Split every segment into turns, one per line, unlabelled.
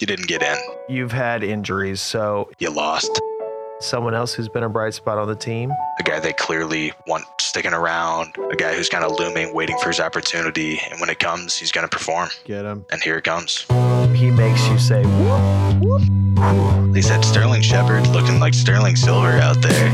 You didn't get in.
You've had injuries, so
You lost.
someone else who's been a bright spot on the team.
A guy they clearly want sticking around. A guy who's kind of looming, waiting for his opportunity. And when it comes, he's going to perform.
Get him.
And here it comes.
He makes you say, whoop, whoop.
They said Sterling Shepard looking like Sterling Silver out there.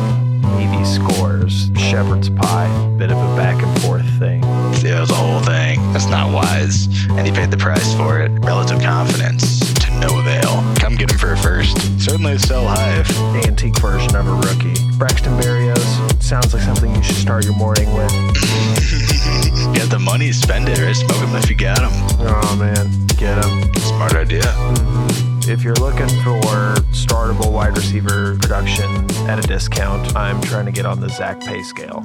Maybe scores shepherd's pie. Bit of a back and forth thing.
Yeah, it was a whole thing. That's not wise. And he paid the price for it. Relative confidence to no avail. Come get him for a first. Certainly a sell Hive.
Antique version of a rookie. Braxton Berrios sounds like something you should start your morning with.
Get the money, spend it, or smoke them if you got them.
Oh man, get them.
Smart idea. Mm-hmm.
If you're looking for startable wide receiver production at a discount, I'm trying to get on the Zach pay scale.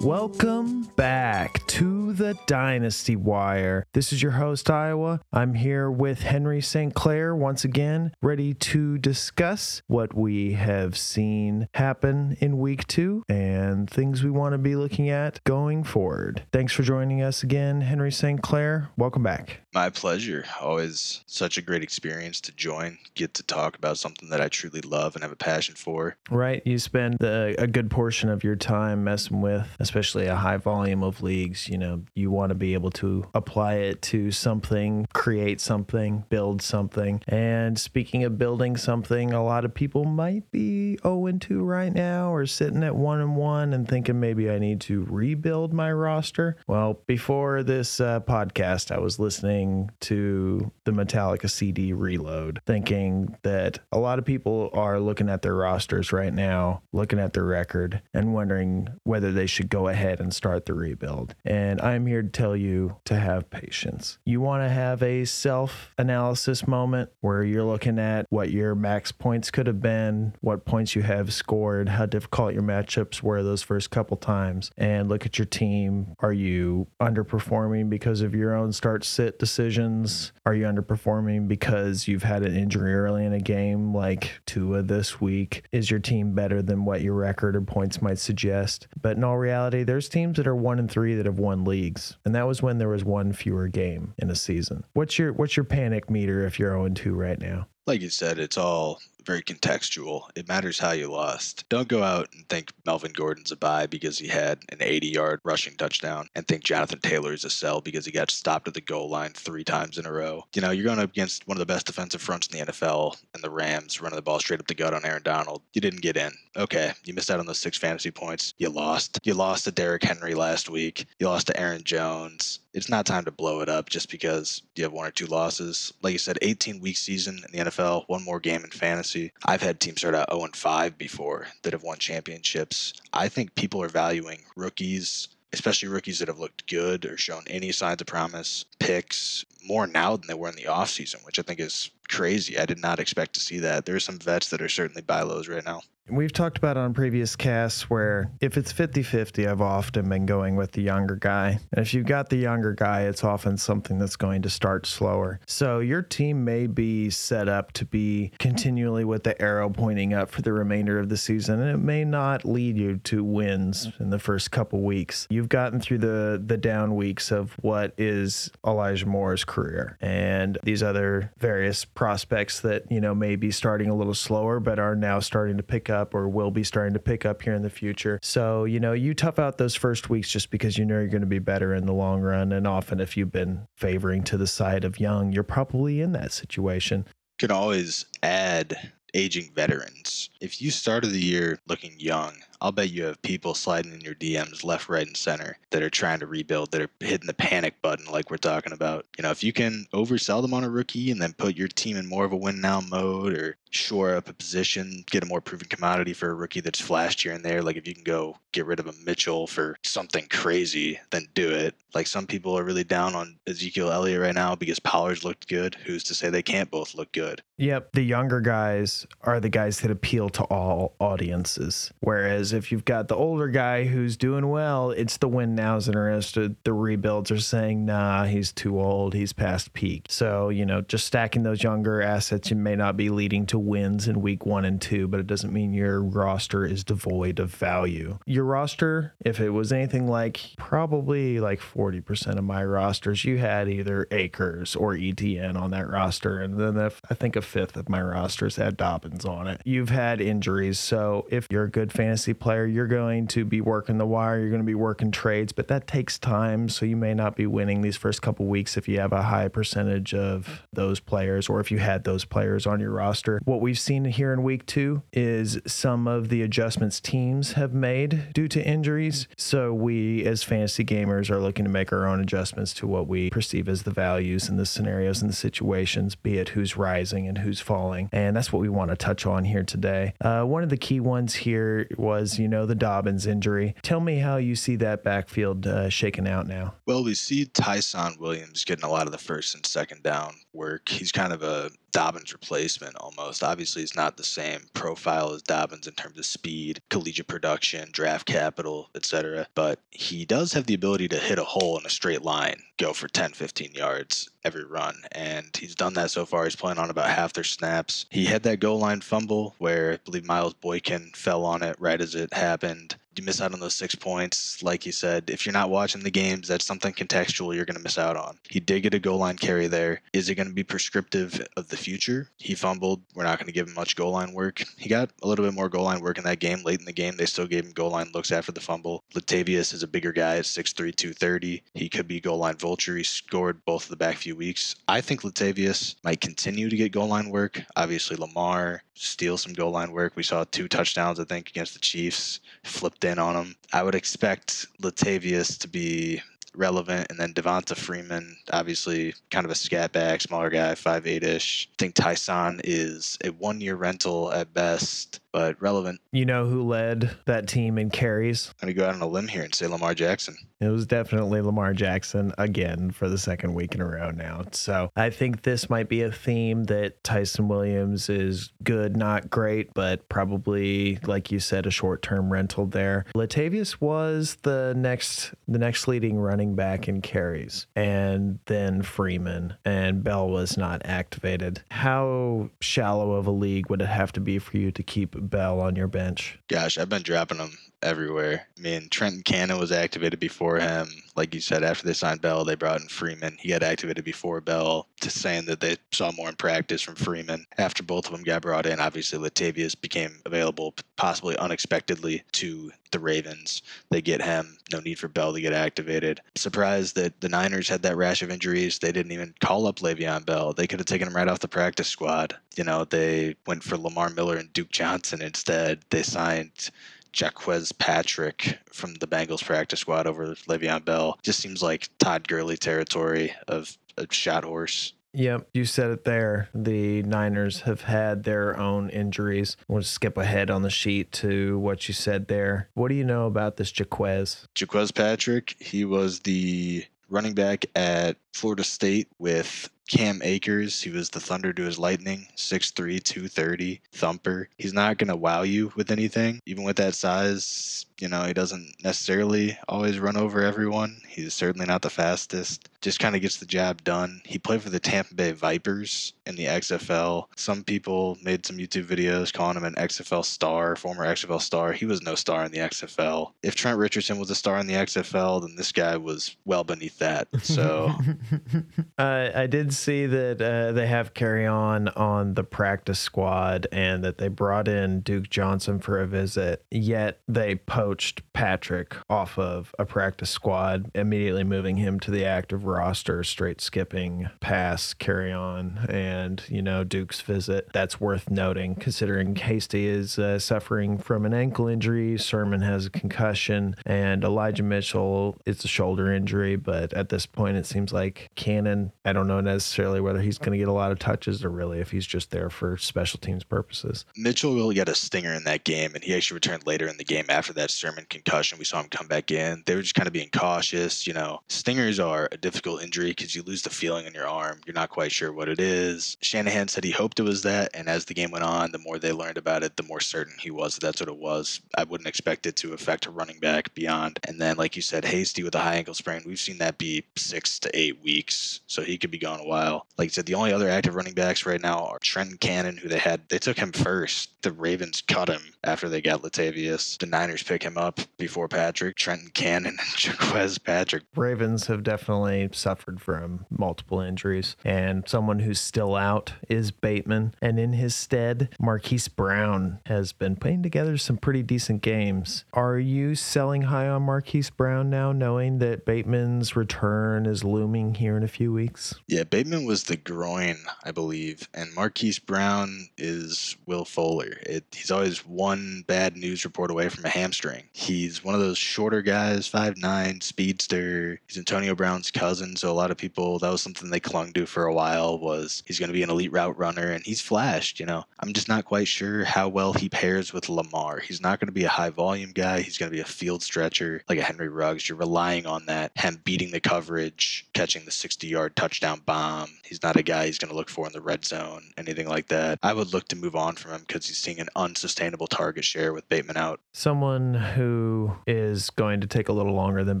Welcome back to the Dynasty Wire. This is your host, Iowa. I'm here with Henry St. Clair once again, ready to discuss what we have seen happen in week two and things we want to be looking at going forward. Thanks for joining us again, Henry St. Clair. Welcome back.
My pleasure. Always such a great experience to join, get to talk about something that I truly love and have a passion for.
Right. You spend the, a good portion of your time messing with, especially a high volume of leagues. You know, you want to be able to apply it to something, create something, build something. And speaking of building something, a lot of people might be 0 2 right now or sitting at 1 and 1 and thinking maybe I need to rebuild my roster. Well, before this uh, podcast, I was listening to the Metallica CD Reload, thinking that a lot of people are looking at their rosters right now, looking at their record, and wondering whether they should go ahead and start the rebuild. And I'm here to tell you to have patience. You want to have a self analysis moment where you're looking at what your max points could have been, what points you have scored, how difficult your matchups were those first couple times, and look at your team. Are you underperforming because of your own start sit decisions? Are you underperforming because you've had an injury early in a game like Tua this week? Is your team better than what your record or points might suggest? But in all reality, there's teams that are one and three that have won leagues, and that was when there was one fewer game in a season. What's your what's your panic meter if you're 0 2 right now?
Like you said, it's all very contextual. It matters how you lost. Don't go out and think Melvin Gordon's a buy because he had an 80 yard rushing touchdown and think Jonathan Taylor is a sell because he got stopped at the goal line three times in a row. You know, you're going up against one of the best defensive fronts in the NFL and the Rams running the ball straight up the gut on Aaron Donald. You didn't get in. Okay, you missed out on those six fantasy points. You lost. You lost to Derrick Henry last week. You lost to Aaron Jones. It's not time to blow it up just because you have one or two losses. Like you said, 18 week season in the NFL, one more game in fantasy. I've had teams start out 0 5 before that have won championships. I think people are valuing rookies, especially rookies that have looked good or shown any signs of promise, picks more now than they were in the offseason, which I think is crazy. I did not expect to see that. There are some vets that are certainly buy lows right now.
We've talked about on previous casts where if it's 50 50, I've often been going with the younger guy. And if you've got the younger guy, it's often something that's going to start slower. So your team may be set up to be continually with the arrow pointing up for the remainder of the season, and it may not lead you to wins in the first couple weeks. You've gotten through the, the down weeks of what is Elijah Moore's career and these other various prospects that, you know, may be starting a little slower, but are now starting to pick up up or will be starting to pick up here in the future. So, you know, you tough out those first weeks just because you know you're going to be better in the long run. And often, if you've been favoring to the side of young, you're probably in that situation.
Can always add aging veterans. If you started the year looking young, I'll bet you have people sliding in your DMs left, right, and center that are trying to rebuild, that are hitting the panic button like we're talking about. You know, if you can oversell them on a rookie and then put your team in more of a win now mode or shore up a position, get a more proven commodity for a rookie that's flashed here and there, like if you can go get rid of a Mitchell for something crazy, then do it. Like some people are really down on Ezekiel Elliott right now because Pollard's looked good. Who's to say they can't both look good?
Yep. The younger guys are the guys that appeal to all audiences. Whereas if you've got the older guy who's doing well, it's the win nows interested. The rebuilds are saying, nah, he's too old. He's past peak. So, you know, just stacking those younger assets, you may not be leading to wins in week one and two, but it doesn't mean your roster is devoid of value. Your roster, if it was anything like probably like 40% of my rosters, you had either Akers or ETN on that roster. And then if, I think a fifth of my rosters had Dobbins on it. You've had injuries. So if you're a good fantasy player, you're going to be working the wire, you're going to be working trades, but that takes time. So you may not be winning these first couple weeks if you have a high percentage of those players or if you had those players on your roster. What we've seen here in week two is some of the adjustments teams have made due to injuries. So we, as fantasy gamers, are looking to make our own adjustments to what we perceive as the values and the scenarios and the situations, be it who's rising and who's falling. And that's what we want to touch on here today. Uh, one of the key ones here was, you know, the Dobbins injury. Tell me how you see that backfield uh, shaking out now.
Well, we see Tyson Williams getting a lot of the first and second down work. He's kind of a Dobbins replacement almost. Obviously, he's not the same profile as Dobbins in terms of speed, collegiate production, draft capital, etc. But he does have the ability to hit a hole in a straight line, go for 10, 15 yards every run. And he's done that so far. He's playing on about half their snaps. He had that goal line fumble where I believe Miles Boykin fell on it right as it happened you miss out on those six points. Like you said, if you're not watching the games, that's something contextual you're going to miss out on. He did get a goal line carry there. Is it going to be prescriptive of the future? He fumbled. We're not going to give him much goal line work. He got a little bit more goal line work in that game. Late in the game, they still gave him goal line looks after the fumble. Latavius is a bigger guy at 6'3, 230. He could be goal line vulture. He scored both of the back few weeks. I think Latavius might continue to get goal line work. Obviously, Lamar steal some goal line work. We saw two touchdowns, I think, against the Chiefs, flipped in on them. I would expect Latavius to be relevant. And then Devonta Freeman, obviously kind of a scat back, smaller guy, five eight ish. I think Tyson is a one year rental at best but relevant.
You know who led that team in carries?
I'm going to go out on a limb here and say Lamar Jackson.
It was definitely Lamar Jackson again for the second week in a row now. So I think this might be a theme that Tyson Williams is good, not great, but probably, like you said, a short term rental there. Latavius was the next the next leading running back in carries, and then Freeman and Bell was not activated. How shallow of a league would it have to be for you to keep Bell on your bench?
Gosh, I've been dropping him everywhere. I mean, Trenton Cannon was activated before him. Like you said, after they signed Bell, they brought in Freeman. He got activated before Bell, to saying that they saw more in practice from Freeman. After both of them got brought in, obviously Latavius became available, possibly unexpectedly, to the Ravens. They get him. No need for Bell to get activated. Surprised that the Niners had that rash of injuries. They didn't even call up Le'Veon Bell. They could have taken him right off the practice squad. You know, they went for Lamar Miller and Duke Johnson instead. They signed Jaquez Patrick from the Bengals practice squad over Le'Veon Bell. Just seems like Todd Gurley territory of a shot horse.
Yep, you said it there. The Niners have had their own injuries. We'll skip ahead on the sheet to what you said there. What do you know about this Jaquez?
Jaquez Patrick, he was the running back at Florida State with Cam Akers, he was the thunder to his lightning, 6'3, 230, thumper. He's not going to wow you with anything. Even with that size, you know, he doesn't necessarily always run over everyone. He's certainly not the fastest. Just kind of gets the job done. He played for the Tampa Bay Vipers in the XFL. Some people made some YouTube videos calling him an XFL star, former XFL star. He was no star in the XFL. If Trent Richardson was a star in the XFL, then this guy was well beneath that. So
uh, I did see that uh, they have Cannon on the practice squad and that they brought in Duke Johnson for a visit, yet they poached Patrick off of a practice squad, immediately moving him to the active roster, straight skipping pass, Cannon, and, you know, Duke's visit. That's worth noting considering Hasty is uh, suffering from an ankle injury, Sermon has a concussion, and Elijah Mitchell, it's a shoulder injury, but at this point it seems like like Cannon. I don't know necessarily whether he's going to get a lot of touches or really if he's just there for special teams purposes.
Mitchell will get a stinger in that game, and he actually returned later in the game after that Sermon concussion. We saw him come back in. They were just kind of being cautious. You know, stingers are a difficult injury because you lose the feeling in your arm. You're not quite sure what it is. Shanahan said he hoped it was that, and as the game went on, the more they learned about it, the more certain he was that that's what it was. I wouldn't expect it to affect a running back beyond. And then, like you said, Hasty with a high ankle sprain, we've seen that be six to eight weeks, so he could be gone a while. Like you said, the only other active running backs right now are Trenton Cannon, who they had. They took him first. The Ravens cut him after they got Latavius. The Niners pick him up before Patrick, Trenton Cannon, and Jaquez Patrick.
Ravens have definitely suffered from multiple injuries, and someone who's still out is Bateman. And in his stead, Marquise Brown has been putting together some pretty decent games. Are you selling high on Marquise Brown now, knowing that Bateman's return is looming here in a few weeks?
Yeah, Bateman was the groin, I believe, and Marquise Brown is Will Fuller. It, he's always one bad news report away from a hamstring. He's one of those shorter guys, five nine, speedster. He's Antonio Brown's cousin, so a lot of people that was something they clung to for a while was he's going to be an elite route runner, and he's flashed. You know, I'm just not quite sure how well he pairs with Lamar. He's not going to be a high volume guy. He's going to be a field stretcher like a Henry Ruggs. You're relying on that him beating the coverage, catching the 60 yard touchdown bomb. He's not a guy he's going to look for in the red zone, anything like that. I would look to move on from him because he's seeing an unsustainable target share with Bateman out.
Someone who is going to take a little longer than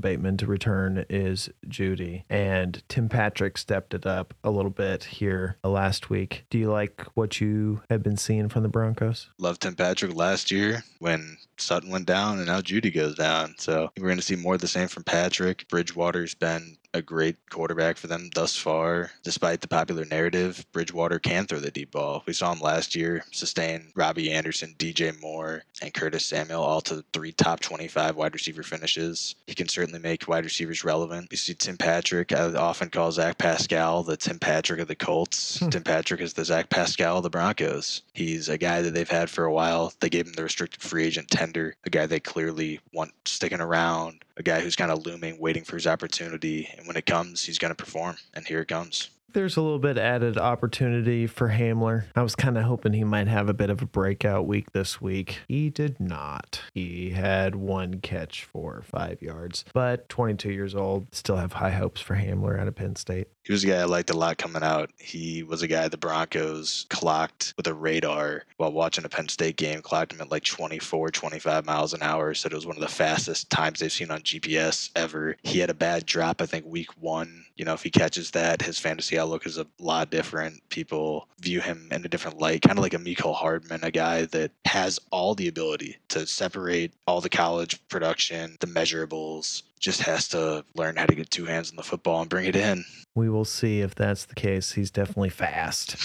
Bateman to return is Jeudy. And Tim Patrick stepped it up a little bit here last week. Do you like what you have been seeing from the Broncos?
Love Tim Patrick last year when Sutton went down and now Jeudy goes down. So we're going to see more of the same from Patrick. Bridgewater's been a great quarterback for them thus far. Despite the popular narrative, Bridgewater can throw the deep ball. We saw him last year sustain Robbie Anderson, DJ Moore, and Curtis Samuel all to three top 25 wide receiver finishes. He can certainly make wide receivers relevant. You see Tim Patrick, I often call Zach Pascal the Tim Patrick of the Colts. Hmm. Tim Patrick is the Zach Pascal of the Broncos. He's a guy that they've had for a while. They gave him the restricted free agent tender, a guy they clearly want sticking around, a guy who's kind of looming, waiting for his opportunity. And when it comes, he's going to perform. And here it comes.
There's a little bit added opportunity for Hamler. I was kind of hoping he might have a bit of a breakout week this week. He did not. He had one catch for five yards, but 22 years old, still have high hopes for Hamler out of Penn State.
He was a guy I liked a lot coming out. He was a guy the Broncos clocked with a radar while watching a Penn State game, clocked him at like 24, 25 miles an hour. Said it was one of the fastest times they've seen on GPS ever. He had a bad drop, I think, week one. You know, if he catches that, his fantasy outlook is a lot different. People view him in a different light, kind of like a Mecole Hardman, a guy that has all the ability to separate all the college production, the measurables, just has to learn how to get two hands on the football and bring it in.
We will see if that's the case. He's definitely fast.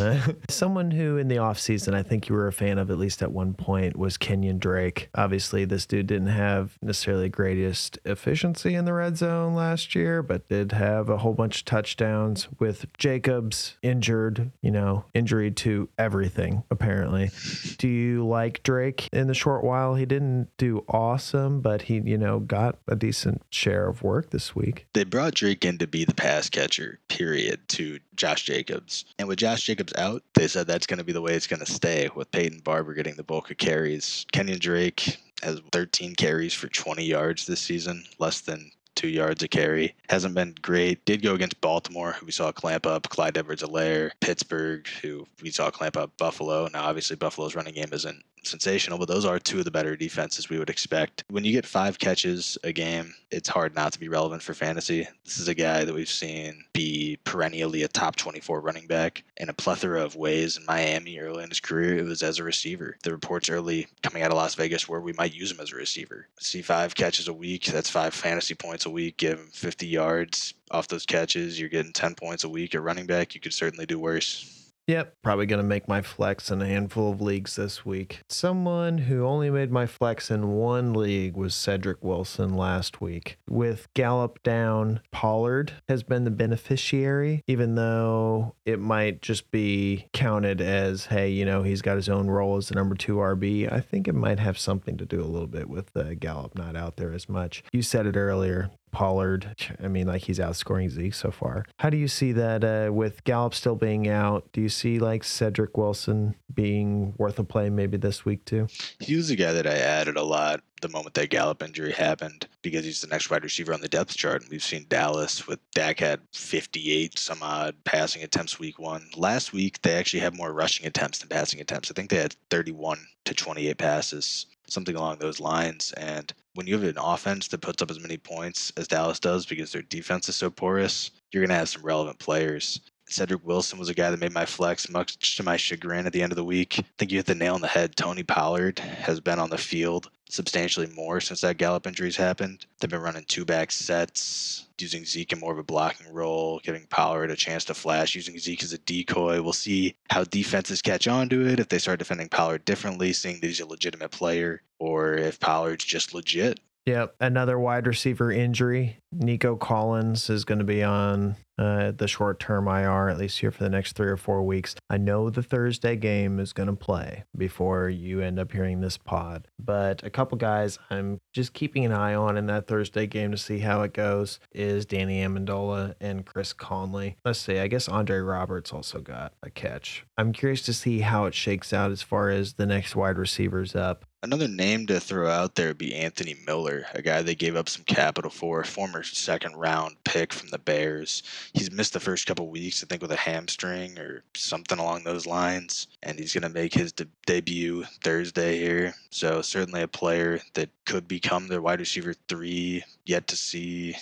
uh, someone who in the offseason, I think you were a fan of at least at one point, was Kenyon Drake. Obviously, this dude didn't have necessarily the greatest efficiency in the red zone last year, but did have a whole bunch of touchdowns with Jacobs injured, you know, injury to everything, apparently. Do you like Drake in the short while? He didn't do awesome, but he, you know, got a decent decent share of work this week.
They brought Drake in to be the pass catcher, period, to Josh Jacobs. And with Josh Jacobs out, they said that's going to be the way it's going to stay, with Peyton Barber getting the bulk of carries. Kenyon Drake has 13 carries for 20 yards this season, less than two yards a carry. Hasn't been great. Did go against Baltimore, who we saw clamp up Clyde Edwards Helaire, Pittsburgh, who we saw clamp up Buffalo. Now, obviously, Buffalo's running game isn't sensational, but those are two of the better defenses we would expect. When you get five catches a game, it's hard not to be relevant for fantasy. This is a guy that we've seen be perennially a top 24 running back in a plethora of ways. In Miami early in his career, it was as a receiver. The reports early coming out of Las Vegas where we might use him as a receiver. See five catches a week, that's five fantasy points a week, give him 50 yards off those catches, you're getting 10 points a week at running back. You could certainly do worse.
Yep, probably going to make my flex in a handful of leagues this week. Someone who only made my flex in one league was Cedric Wilson last week. With Gallup down, Pollard has been the beneficiary, even though it might just be counted as, hey, you know, he's got his own role as the number two RB. I think it might have something to do a little bit with uh, Gallup not out there as much. You said it earlier Pollard. I mean, like he's outscoring Zeke so far. How do you see that uh, with Gallup still being out? Do you see like Cedric Wilson being worth a play maybe this week too?
He was a guy that I added a lot the moment that Gallup injury happened because he's the next wide receiver on the depth chart. And we've seen Dallas with Dak had 58 some odd passing attempts week one. Last week, they actually had more rushing attempts than passing attempts. I think they had 31 to 28 passes, something along those lines. And when you have an offense that puts up as many points as Dallas does because their defense is so porous, you're going to have some relevant players. Cedric Wilson was a guy that made my flex, much to my chagrin at the end of the week. I think you hit the nail on the head. Tony Pollard has been on the field substantially more since that Gallup injuries happened. They've been running two back sets, using Zeke in more of a blocking role, giving Pollard a chance to flash, using Zeke as a decoy. We'll see how defenses catch on to it, if they start defending Pollard differently, seeing that he's a legitimate player, or if Pollard's just legit.
Yep. Another wide receiver injury. Nico Collins is going to be on uh, the short term IR, at least here for the next three or four weeks. I know the Thursday game is going to play before you end up hearing this pod, but a couple guys I'm just keeping an eye on in that Thursday game to see how it goes is Danny Amendola and Chris Conley. Let's see, I guess Andre Roberts also got a catch. I'm curious to see how it shakes out as far as the next wide receivers up.
Another name to throw out there would be Anthony Miller, a guy they gave up some capital for, former second round pick from the Bears. He's missed the first couple weeks, I think, with a hamstring or something along those lines, and he's going to make his de- debut Thursday here. So certainly a player that could become their wide receiver three. Yet to see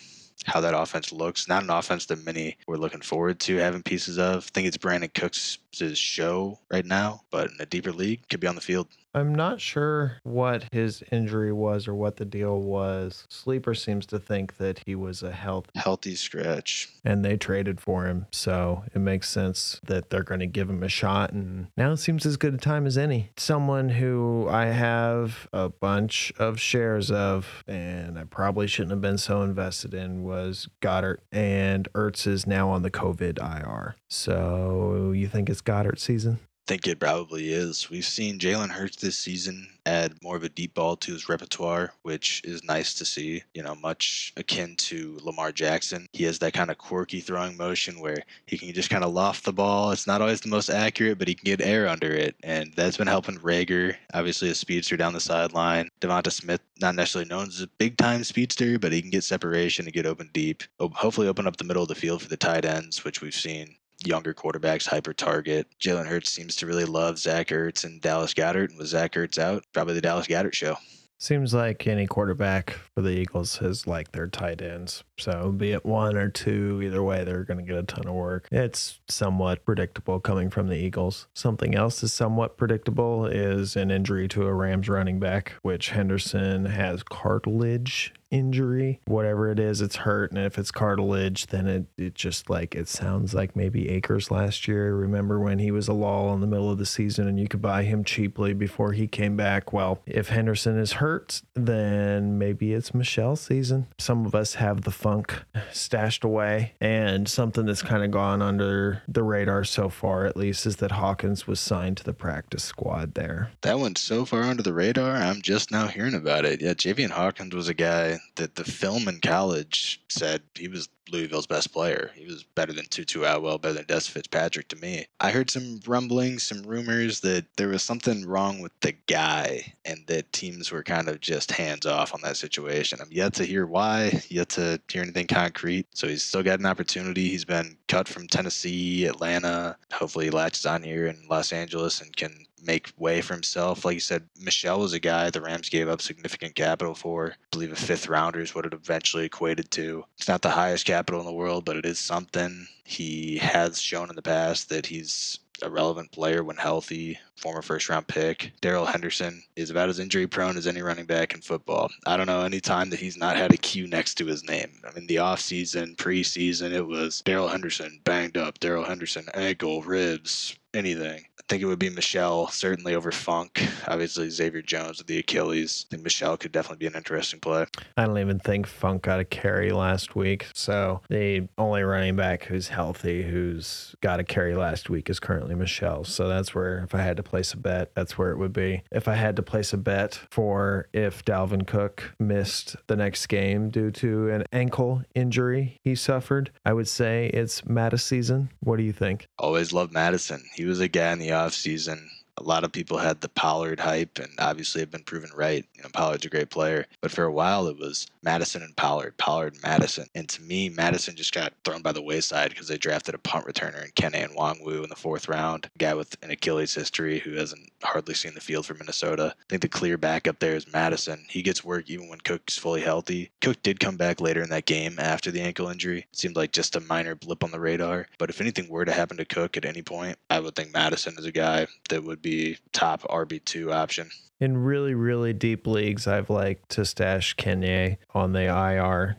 how that offense looks. Not an offense that many were looking forward to having pieces of. I think it's Brandin Cooks' show right now, but in a deeper league, could be on the field.
I'm not sure what his injury was or what the deal was. Sleeper seems to think that he was a health
healthy scratch,
and they traded for him, so it makes sense that they're going to give him a shot. And now it seems as good a time as any. Someone who I have a bunch of shares of, and I probably shouldn't have been so invested in, was Goedert, and Ertz is now on the COVID IR. So you think it's Goedert season?
I think it probably is. We've seen Jalen Hurts this season add more of a deep ball to his repertoire, which is nice to see. You know, much akin to Lamar Jackson. He has that kind of quirky throwing motion where he can just kind of loft the ball. It's not always the most accurate, but he can get air under it. And that's been helping Reagor, obviously a speedster down the sideline. Devonta Smith, not necessarily known as a big time speedster, but he can get separation and get open deep. Hopefully open up the middle of the field for the tight ends, which we've seen younger quarterbacks hyper target. Jalen Hurts seems to really love Zach Ertz and Dallas Goedert. And with Zach Ertz out, probably the Dallas Goedert show.
Seems like any quarterback for the Eagles has like their tight ends. So be it one or two, either way, they're going to get a ton of work. It's somewhat predictable coming from the Eagles. Something else is somewhat predictable is an injury to a Rams running back, which Henderson has cartilage injury, whatever it is, it's hurt. And if it's cartilage, then it, it just like it sounds like maybe Akers last year. Remember when he was a lull in the middle of the season and you could buy him cheaply before he came back? Well, if Henderson is hurt, then maybe it's Michel season. Some of us have the funk stashed away, and something that's kind of gone under the radar so far, at least, is that Hawkins was signed to the practice squad there.
That went so far under the radar, I'm just now hearing about it. Yeah, Javian Hawkins was a guy that the film in college said he was Louisville's best player. He was better than Tutu Atwell, better than Dez Fitzpatrick to me. I heard some rumblings, some rumors that there was something wrong with the guy and that teams were kind of just hands off on that situation. I'm yet to hear why, yet to hear anything concrete. So he's still got an opportunity. He's been cut from Tennessee, Atlanta. Hopefully he latches on here in Los Angeles and can make way for himself. Like you said, Michel was a guy the Rams gave up significant capital for. I believe a fifth rounder is what it eventually equated to. It's not the highest capital in the world, but it is something. He has shown in the past that he's a relevant player when healthy, former first round pick. Darrell Henderson is about as injury prone as any running back in football. I don't know any time that he's not had a Q next to his name. I mean, the offseason, preseason, it was Darrell Henderson banged up, Darrell Henderson ankle, ribs, anything. I think it would be Michel, certainly over Funk. Obviously, Xavier Jones with the Achilles. I think Michel could definitely be an interesting play.
I don't even think Funk got a carry last week. So the only running back who's healthy, who's got a carry last week, is currently Michel. So that's where, if I had to place a bet, that's where it would be. If I had to place a bet for if Dalvin Cook missed the next game due to an ankle injury he suffered, I would say it's Mattison. What do you think?
Always loved Mattison. He was a guy in the offseason a lot of people had the Pollard hype, and obviously have been proven right. You know, Pollard's a great player, but for a while it was Mattison and Pollard, Pollard and Mattison. And to me, Mattison just got thrown by the wayside because they drafted a punt returner in Kene Nwangwu in the fourth round, a guy with an Achilles history who hasn't hardly seen the field for Minnesota. I think the clear backup there is Mattison. He gets work even when Cook's fully healthy. Cook did come back later in that game after the ankle injury. It seemed like just a minor blip on the radar. But if anything were to happen to Cook at any point, I would think Mattison is a guy that would be be top RB2 option.
In really, really deep leagues, I've liked to stash Kene on the IR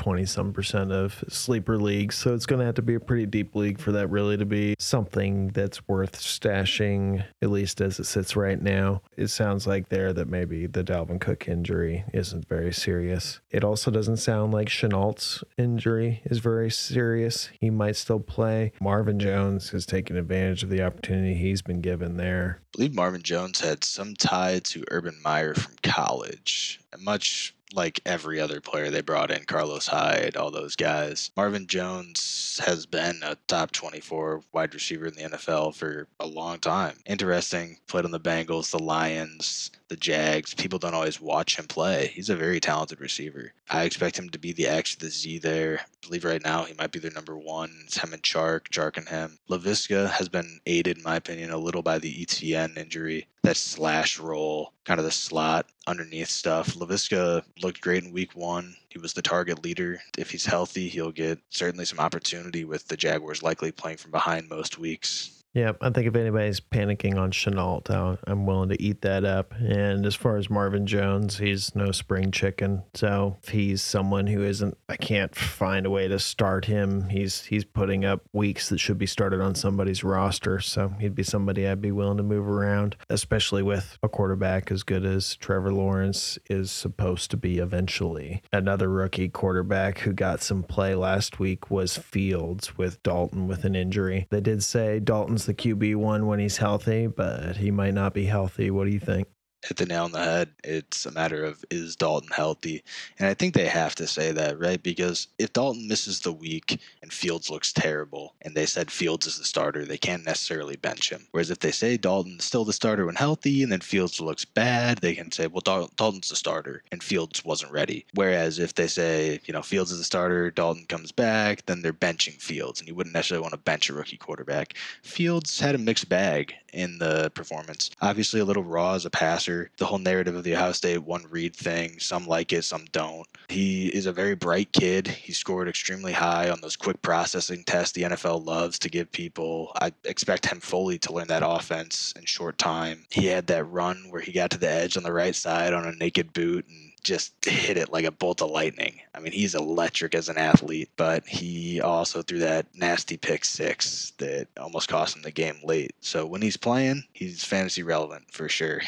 20 some percent of sleeper leagues. So it's going to have to be a pretty deep league for that really to be something that's worth stashing, at least as it sits right now. It sounds like there that maybe the Dalvin Cook injury isn't very serious. It also doesn't sound like Shenault's injury is very serious. He might still play. Marvin Jones has taken advantage of the opportunity he's been given there.
I believe Marvin Jones had some tie to Urban Meyer from college. Much like every other player they brought in, Carlos Hyde, all those guys. Marvin Jones has been a top 24 wide receiver in the NFL for a long time. Interesting, played on the Bengals, the Lions, the Jags. People don't always watch him play. He's a very talented receiver. I expect him to be the X the Z there. I believe right now he might be their number one. It's him and Chark, Chark and him. Laviska has been aided, in my opinion, a little by the ETN injury. That slash roll, kind of the slot underneath stuff. Laviska looked great in week one. He was the target leader. If he's healthy, he'll get certainly some opportunity with the Jaguars likely playing from behind most weeks.
Yeah, I think if anybody's panicking on Shenault, I'm willing to eat that up. And as far as Marvin Jones, he's no spring chicken. So he's someone who isn't, I can't find a way to start him. He's he's putting up weeks that should be started on somebody's roster. So he'd be somebody I'd be willing to move around, especially with a quarterback as good as Trevor Lawrence is supposed to be eventually. Another rookie quarterback who got some play last week was Fields with Dalton with an injury. They did say Dalton the QB one when he's healthy, but he might not be healthy. What do you think?
Hit the nail on the head. It's a matter of is Dalton healthy? And I think they have to say that, right? Because if Dalton misses the week and Fields looks terrible and they said Fields is the starter, they can't necessarily bench him. Whereas if they say Dalton's still the starter when healthy and then Fields looks bad, they can say, well, Dal- Dalton's the starter and Fields wasn't ready. Whereas if they say, you know, Fields is the starter, Dalton comes back, then they're benching Fields and you wouldn't necessarily want to bench a rookie quarterback. Fields had a mixed bag in the performance. Obviously, a little raw as a passer. The whole narrative of the Ohio State one read thing, some like it, some don't. He is a very bright kid. He scored extremely high on those quick processing tests the NFL loves to give people. I expect him fully to learn that offense in short time. He had that run where he got to the edge on the right side on a naked boot and just hit it like a bolt of lightning. I mean, he's electric as an athlete, but he also threw that nasty pick six that almost cost him the game late. So when he's playing, he's fantasy relevant for sure.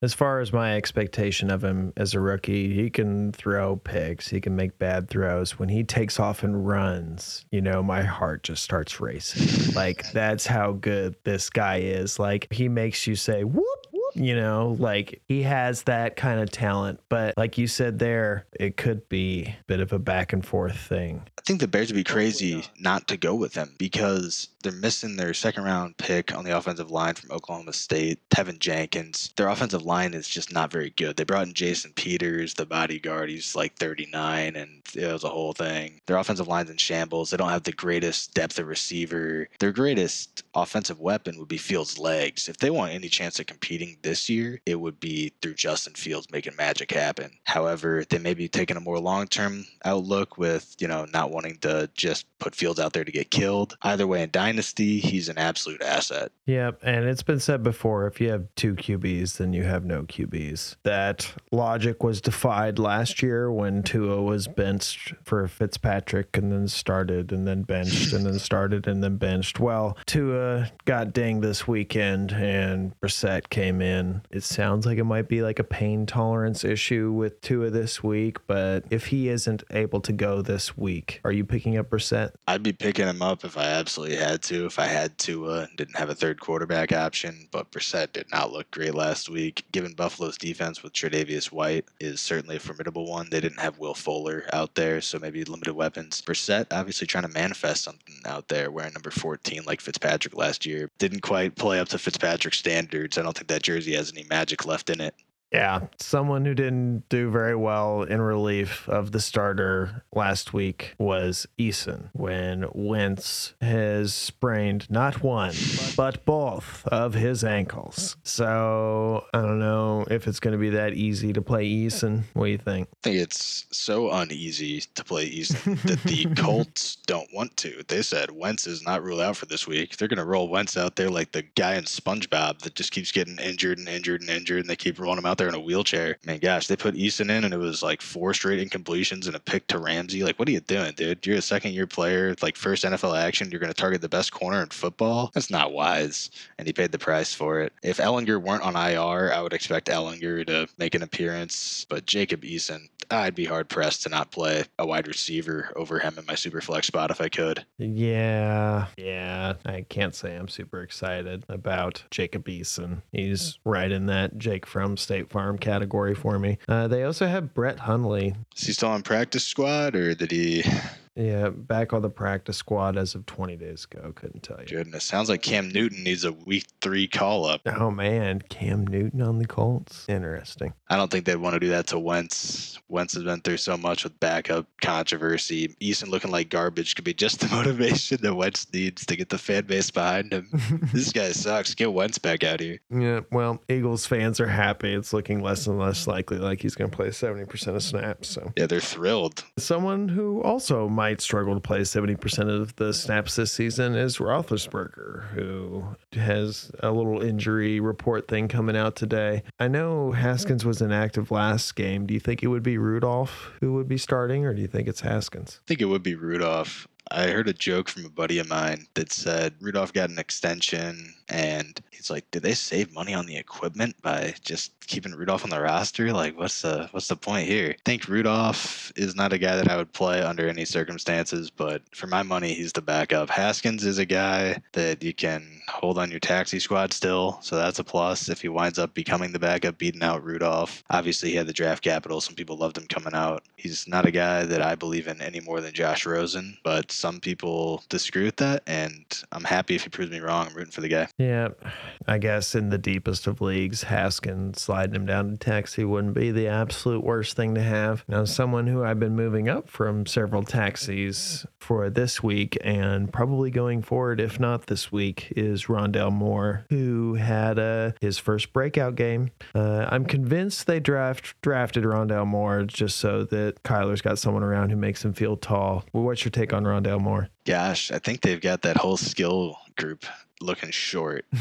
As far as my expectation of him as a rookie, he can throw picks, he can make bad throws. When he takes off and runs, you know, my heart just starts racing. like that's how good this guy is. Like he makes you say, "Whoop." You know, like he has that kind of talent. But like you said there, it could be a bit of a back and forth thing.
I think the Bears would be crazy not to go with him because they're missing their second round pick on the offensive line from Oklahoma State, Teven Jenkins. Their offensive line is just not very good. They brought in Jason Peters, the bodyguard. He's like 39, and it was a whole thing. Their offensive line's in shambles. They don't have the greatest depth of receiver. Their greatest offensive weapon would be Fields' legs. If they want any chance of competing this year, it would be through Justin Fields making magic happen. However, they may be taking a more long term outlook with, you know, not wanting to just put Fields out there to get killed. Either way, in Dynasty, he's an absolute asset.
Yep. And it's been said before if you have two QBs, then you have no QBs. That logic was defied last year when Tua was benched for Fitzpatrick and then started and then benched and then started and then benched. Well, Tua got dinged this weekend and Brissett came in It sounds like it might be like a pain tolerance issue with Tua this week, but if he isn't able to go this week, are you picking up Brissett?
I'd be picking him up if I absolutely had to. If I had to, uh, didn't have a third quarterback option, but Brissett did not look great last week. Given Buffalo's defense with Tre'Davious White is certainly a formidable one. They didn't have Will Fuller out there, so maybe limited weapons. Brissett obviously trying to manifest something out there, wearing number 14 like Fitzpatrick last year. Didn't quite play up to Fitzpatrick standards. I don't think that jersey has any magic left in it.
Yeah, someone who didn't do very well in relief of the starter last week was Eason when Wentz has sprained not one, but both of his ankles. So I don't know if it's going to be that easy to play Eason. What do you think?
I think it's so uneasy to play Eason that the Colts don't want to. They said Wentz is not ruled out for this week. They're going to roll Wentz out there like the guy in SpongeBob that just keeps getting injured and injured and injured, and they keep rolling him out there in a wheelchair. Man, gosh, they put Eason in, and it was like four straight incompletions and a pick to Ramsey. Like, what are you doing, dude? You're a second year player, like first NFL action. You're going to target the best corner in football. That's not wise. And he paid the price for it. If Ehlinger weren't on IR, I would expect Ehlinger to make an appearance. But Jacob Eason, I'd be hard pressed to not play a wide receiver over him in my super flex spot if I could.
Yeah, yeah. I can't say I'm super excited about Jacob Eason. He's right in that Jake from State Farm category for me. Uh, they also have Brett Hundley.
Is he still on practice squad or did he?
Yeah, back on the practice squad as of 20 days ago. Couldn't tell you.
Goodness, sounds like Cam Newton needs a week three call up.
Oh man, Cam Newton on the Colts. Interesting.
I don't think they'd want to do that to Wentz. Wentz has been through so much with backup controversy. Eason looking like garbage could be just the motivation that Wentz needs to get the fan base behind him. this guy sucks. Get Wentz back out here.
Yeah, well, Eagles fans are happy. It's looking less and less likely like he's going to play 70% of snaps. So
Yeah, they're thrilled.
someone who also might struggle to play 70% of the snaps this season is Roethlisberger, who has a little injury report thing coming out today. I know Haskins was inactive last game. Do you think it would be Rudolph who would be starting, or do you think it's Haskins?
I think it would be Rudolph. I heard a joke from a buddy of mine that said Rudolph got an extension and he's like, did they save money on the equipment by just keeping Rudolph on the roster? Like, what's the what's the point here? I think Rudolph is not a guy that I would play under any circumstances, but for my money, he's the backup. Haskins is a guy that you can hold on your taxi squad still, so that's a plus. If he winds up becoming the backup, beating out Rudolph, obviously he had the draft capital. Some people loved him coming out. He's not a guy that I believe in any more than Josh Rosen, but some people disagree with that, and I'm happy if he proves me wrong. I'm rooting for the guy.
Yeah, I guess in the deepest of leagues, Haskins sliding him down to taxi wouldn't be the absolute worst thing to have. Now, someone who I've been moving up from several taxis for this week and probably going forward, if not this week, is Rondale Moore, who had uh, his first breakout game. Uh, I'm convinced they draft drafted Rondale Moore just so that Kyler's got someone around who makes him feel tall. Well, what's your take on Rondale Moore?
Gosh, I think they've got that whole skill group looking short.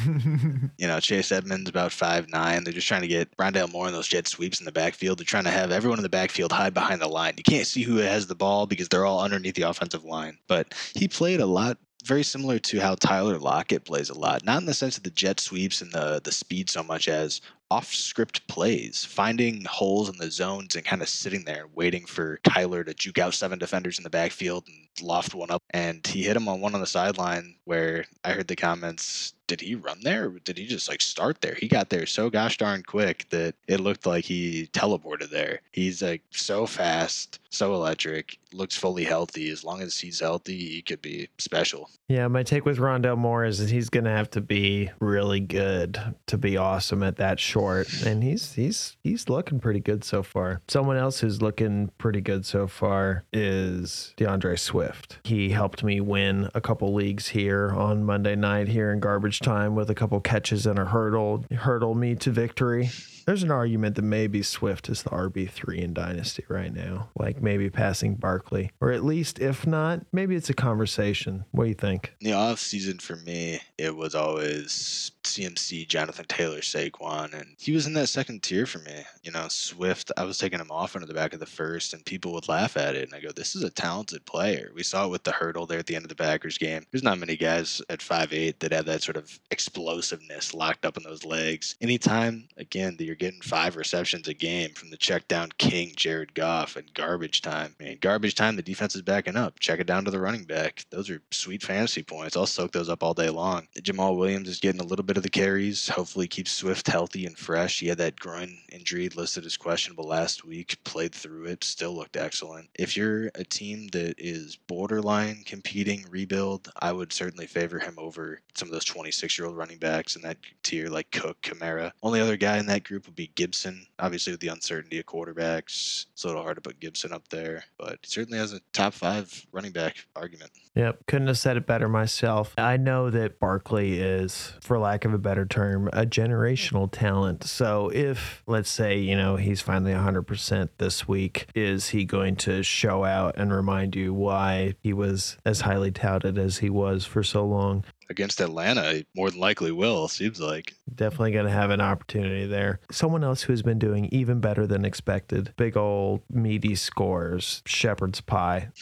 You know, Chase Edmonds about five nine. They're just trying to get Rondale Moore in those jet sweeps in the backfield. They're trying to have everyone in the backfield hide behind the line. You can't see who has the ball because they're all underneath the offensive line. But he played a lot very similar to how Tyler Lockett plays a lot. Not in the sense of the jet sweeps and the the speed so much as off script plays, finding holes in the zones and kind of sitting there waiting for Kyler to juke out seven defenders in the backfield and loft one up. And he hit him on one on the sideline where I heard the comments, did he run there did he just like start there? He got there so gosh darn quick that it looked like he teleported there. He's like so fast, so electric, looks fully healthy. As long as he's healthy, he could be special.
Yeah, my take with Rondale Moore is that he's to have to be really good to be awesome at that short, and he's he's he's looking pretty good so far. Someone else who's looking pretty good so far is D'Andre Swift. He helped me win a couple leagues here on Monday night here in garbage time with a couple catches and a hurdle hurdle me to victory. There's an argument that maybe Swift is the RB3 in Dynasty right now, like maybe passing Barkley, or at least if not, maybe it's a conversation. What do you think?
In the off season for me, it was always CMC, Jonathan Taylor, Saquon, and he was in that second tier for me. You know, Swift, I was taking him off into the back of the first, and people would laugh at it. And I go, this is a talented player. We saw it with the hurdle there at the end of the Packers game. There's not many guys at five eight that have that sort of explosiveness locked up in those legs. Anytime, again, that you're getting five receptions a game from the check down king, Jared Goff, and garbage time. I mean, garbage time, the defense is backing up. Check it down to the running back. Those are sweet fantasy points. I'll soak those up all day long. Jamaal Williams is getting a little bit of the carries. Hopefully, keeps Swift healthy and fresh. He had that groin injury listed as questionable last week, played through it, still looked excellent. If you're a team that is borderline competing rebuild, I would certainly favor him over some of those 26 year old running backs in that tier like Cook, Kamara. Only other guy in that group would be Gibson. Obviously, with the uncertainty of quarterbacks, it's a little hard to put Gibson up there, but he certainly has a top five running back argument.
Yep, couldn't have said it better myself. I know that Barkley is, for lack of a better term, a generational talent. So if, let's say, you know, he's finally 100% this week, is he going to show out and remind you why he was as highly touted as he was for so long?
Against Atlanta, he more than likely will, seems like.
Definitely going to have an opportunity there. Someone else who has been doing even better than expected. Big old meaty scores, shepherd's pie.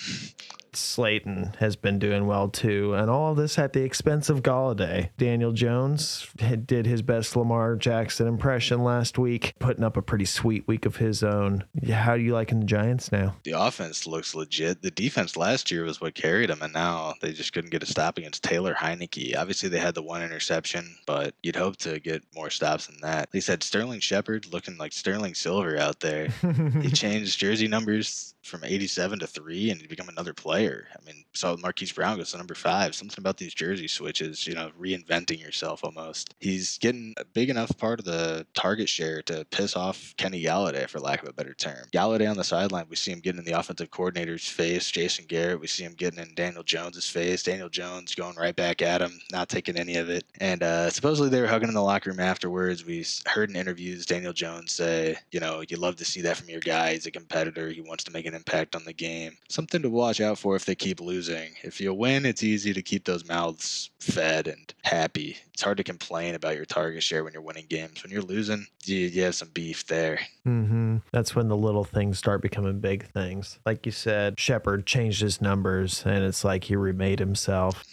Slayton has been doing well too, and all of this at the expense of Golladay. Daniel Jones did his best Lamar Jackson impression last week, putting up a pretty sweet week of his own. How do you liking the Giants now?
The offense looks legit. The defense last year was what carried them, and now they just couldn't get a stop against Taylor Heinicke. Obviously, they had the one interception, but you'd hope to get more stops than that. They said Sterling Shepard looking like Sterling Silver out there. he changed jersey numbers from 87 to 3 and he become another player. I mean, saw Marquise Brown goes to number 5. Something about these jersey switches, you know, reinventing yourself almost. He's getting a big enough part of the target share to piss off Kenny Golladay, for lack of a better term. Golladay on the sideline, we see him getting in the offensive coordinator's face, Jason Garrett. We see him getting in Daniel Jones's face. Daniel Jones going right back at him, not taking any of it. And uh, supposedly they were hugging in the locker room afterwards. We heard in interviews Daniel Jones say, you know, you love to see that from your guy. He's a competitor. He wants to make an impact on the game. Something to watch out for if they keep losing. If you win, it's easy to keep those mouths fed and happy. It's hard to complain about your target share when you're winning games. When you're losing, you, you have some beef there.
Mm-hmm. That's when the little things start becoming big things. Like you said, Shepard changed his numbers, and it's like he remade himself.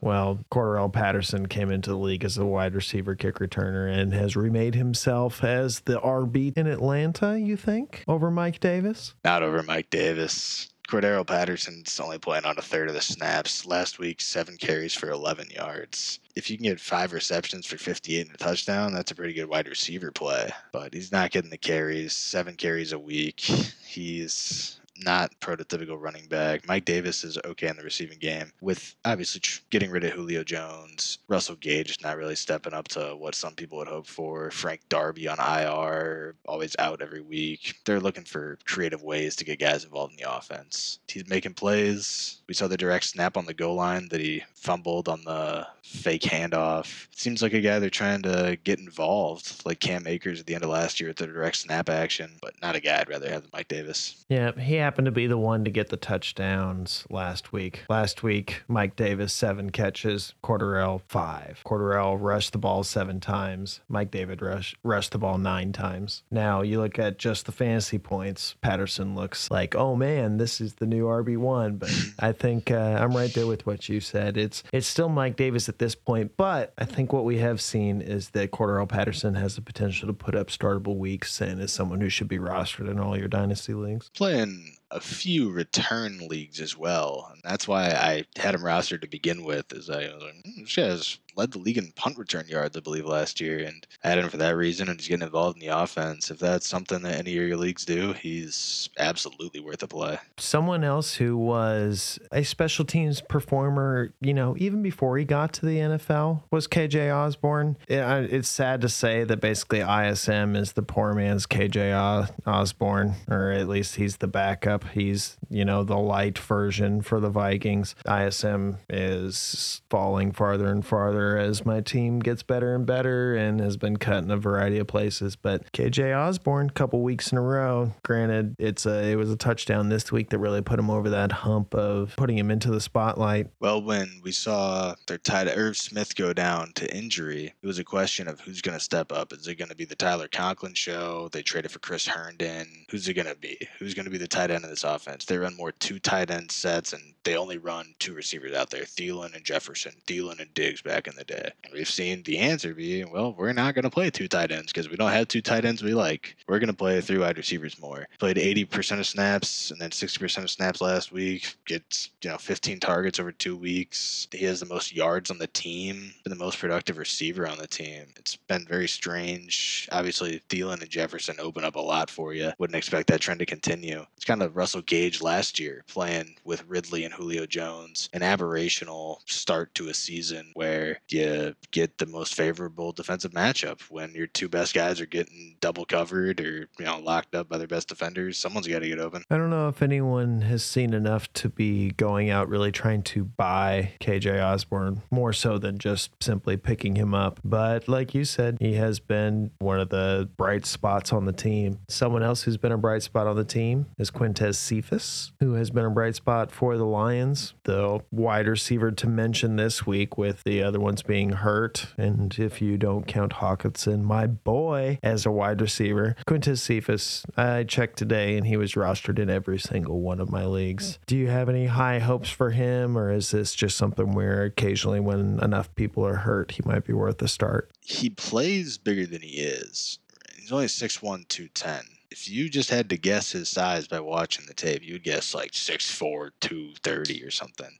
Well, Cordarrelle Patterson came into the league as a wide receiver kick returner and has remade himself as the RB in Atlanta, you think, over Mike Davis?
Not over Mike Davis. Cordarrelle Patterson's only playing on a third of the snaps. Last week, seven carries for 11 yards. If you can get five receptions for 58 and a touchdown, that's a pretty good wide receiver play. But he's not getting the carries, seven carries a week. He's not prototypical running back. Mike Davis is okay in the receiving game with obviously getting rid of Julio Jones. Russell Gage is not really stepping up to what some people would hope for. Frank Darby on IR, always out every week. They're looking for creative ways to get guys involved in the offense. He's making plays. We saw the direct snap on the goal line that he fumbled on the fake handoff. Seems like a guy they're trying to get involved, like Cam Akers at the end of last year at the direct snap action, but not a guy I'd rather have than Mike Davis.
Yeah, he happened to be the one to get the touchdowns last week. Last week, Mike Davis, seven catches, Cordarrelle, five. Cordarrelle rushed the ball seven times. Mike David rush, rushed the ball nine times. Now, you look at just the fantasy points, Patterson looks like, oh man, this is the new RB1. But I think uh, I'm right there with what you said. It's, it's still Mike Davis at this point, but I think what we have seen is that Cordarrelle Patterson has the potential to put up startable weeks and is someone who should be rostered in all your dynasty leagues.
Playing a few return leagues as well. And that's why I had him rostered to begin with, is I was like, mm, guy's led the league in punt return yards, I believe, last year. And I had him for that reason, and he's getting involved in the offense. If that's something that any of your leagues do, he's absolutely worth a play.
Someone else who was a special teams performer, you know, even before he got to the NFL, was KJ Osborn. It's sad to say that basically ISM is the poor man's KJ Osborn, or at least he's the backup He's, you know, the light version for the Vikings. ISM is falling farther and farther as my team gets better and better and has been cut in a variety of places. But KJ Osborn, a couple weeks in a row. Granted, it's a it was a touchdown this week that really put him over that hump of putting him into the spotlight.
Well, when we saw their tight Irv Smith go down to injury, it was a question of who's going to step up. Is it going to be the Tyler Conklin show? They traded for Chris Herndon. Who's it going to be? Who's going to be the tight end of this offense? They run more two tight end sets, and they only run two receivers out there: Thielen and Jefferson, Thielen and Diggs back in the day. And we've seen the answer be, well, we're not going to play two tight ends because we don't have two tight ends we like. We're going to play three wide receivers more. Played 80% of snaps and then 60% of snaps last week. Gets you know 15 targets over two weeks. He has the most yards on the team, been the most productive receiver on the team. It's been very strange. Obviously, Thielen and Jefferson open up a lot for you. Wouldn't expect that trend to continue. It's kind of Russell Gage last year playing with Ridley and Julio Jones. An aberrational start to a season where you get the most favorable defensive matchup when your two best guys are getting double covered or you know locked up by their best defenders. Someone's got to get open.
I don't know if anyone has seen enough to be going out really trying to buy KJ Osborn more so than just simply picking him up. But like you said, he has been one of the bright spots on the team. Someone else who's been a bright spot on the team is Quintez Cephus, who has been a bright spot for the Lions. The wide receiver to mention this week, with the other ones being hurt. And if you don't count Hockenson, my boy, as a wide receiver, Quintez Cephus, I checked today and he was rostered in every single one of my leagues. Do you have any high hopes for him, or is this just something where occasionally when enough people are hurt, he might be worth a start?
He plays bigger than he is. He's only 6'1, 210 if you just had to guess his size by watching the tape, you would guess like 6'4, 230 or something.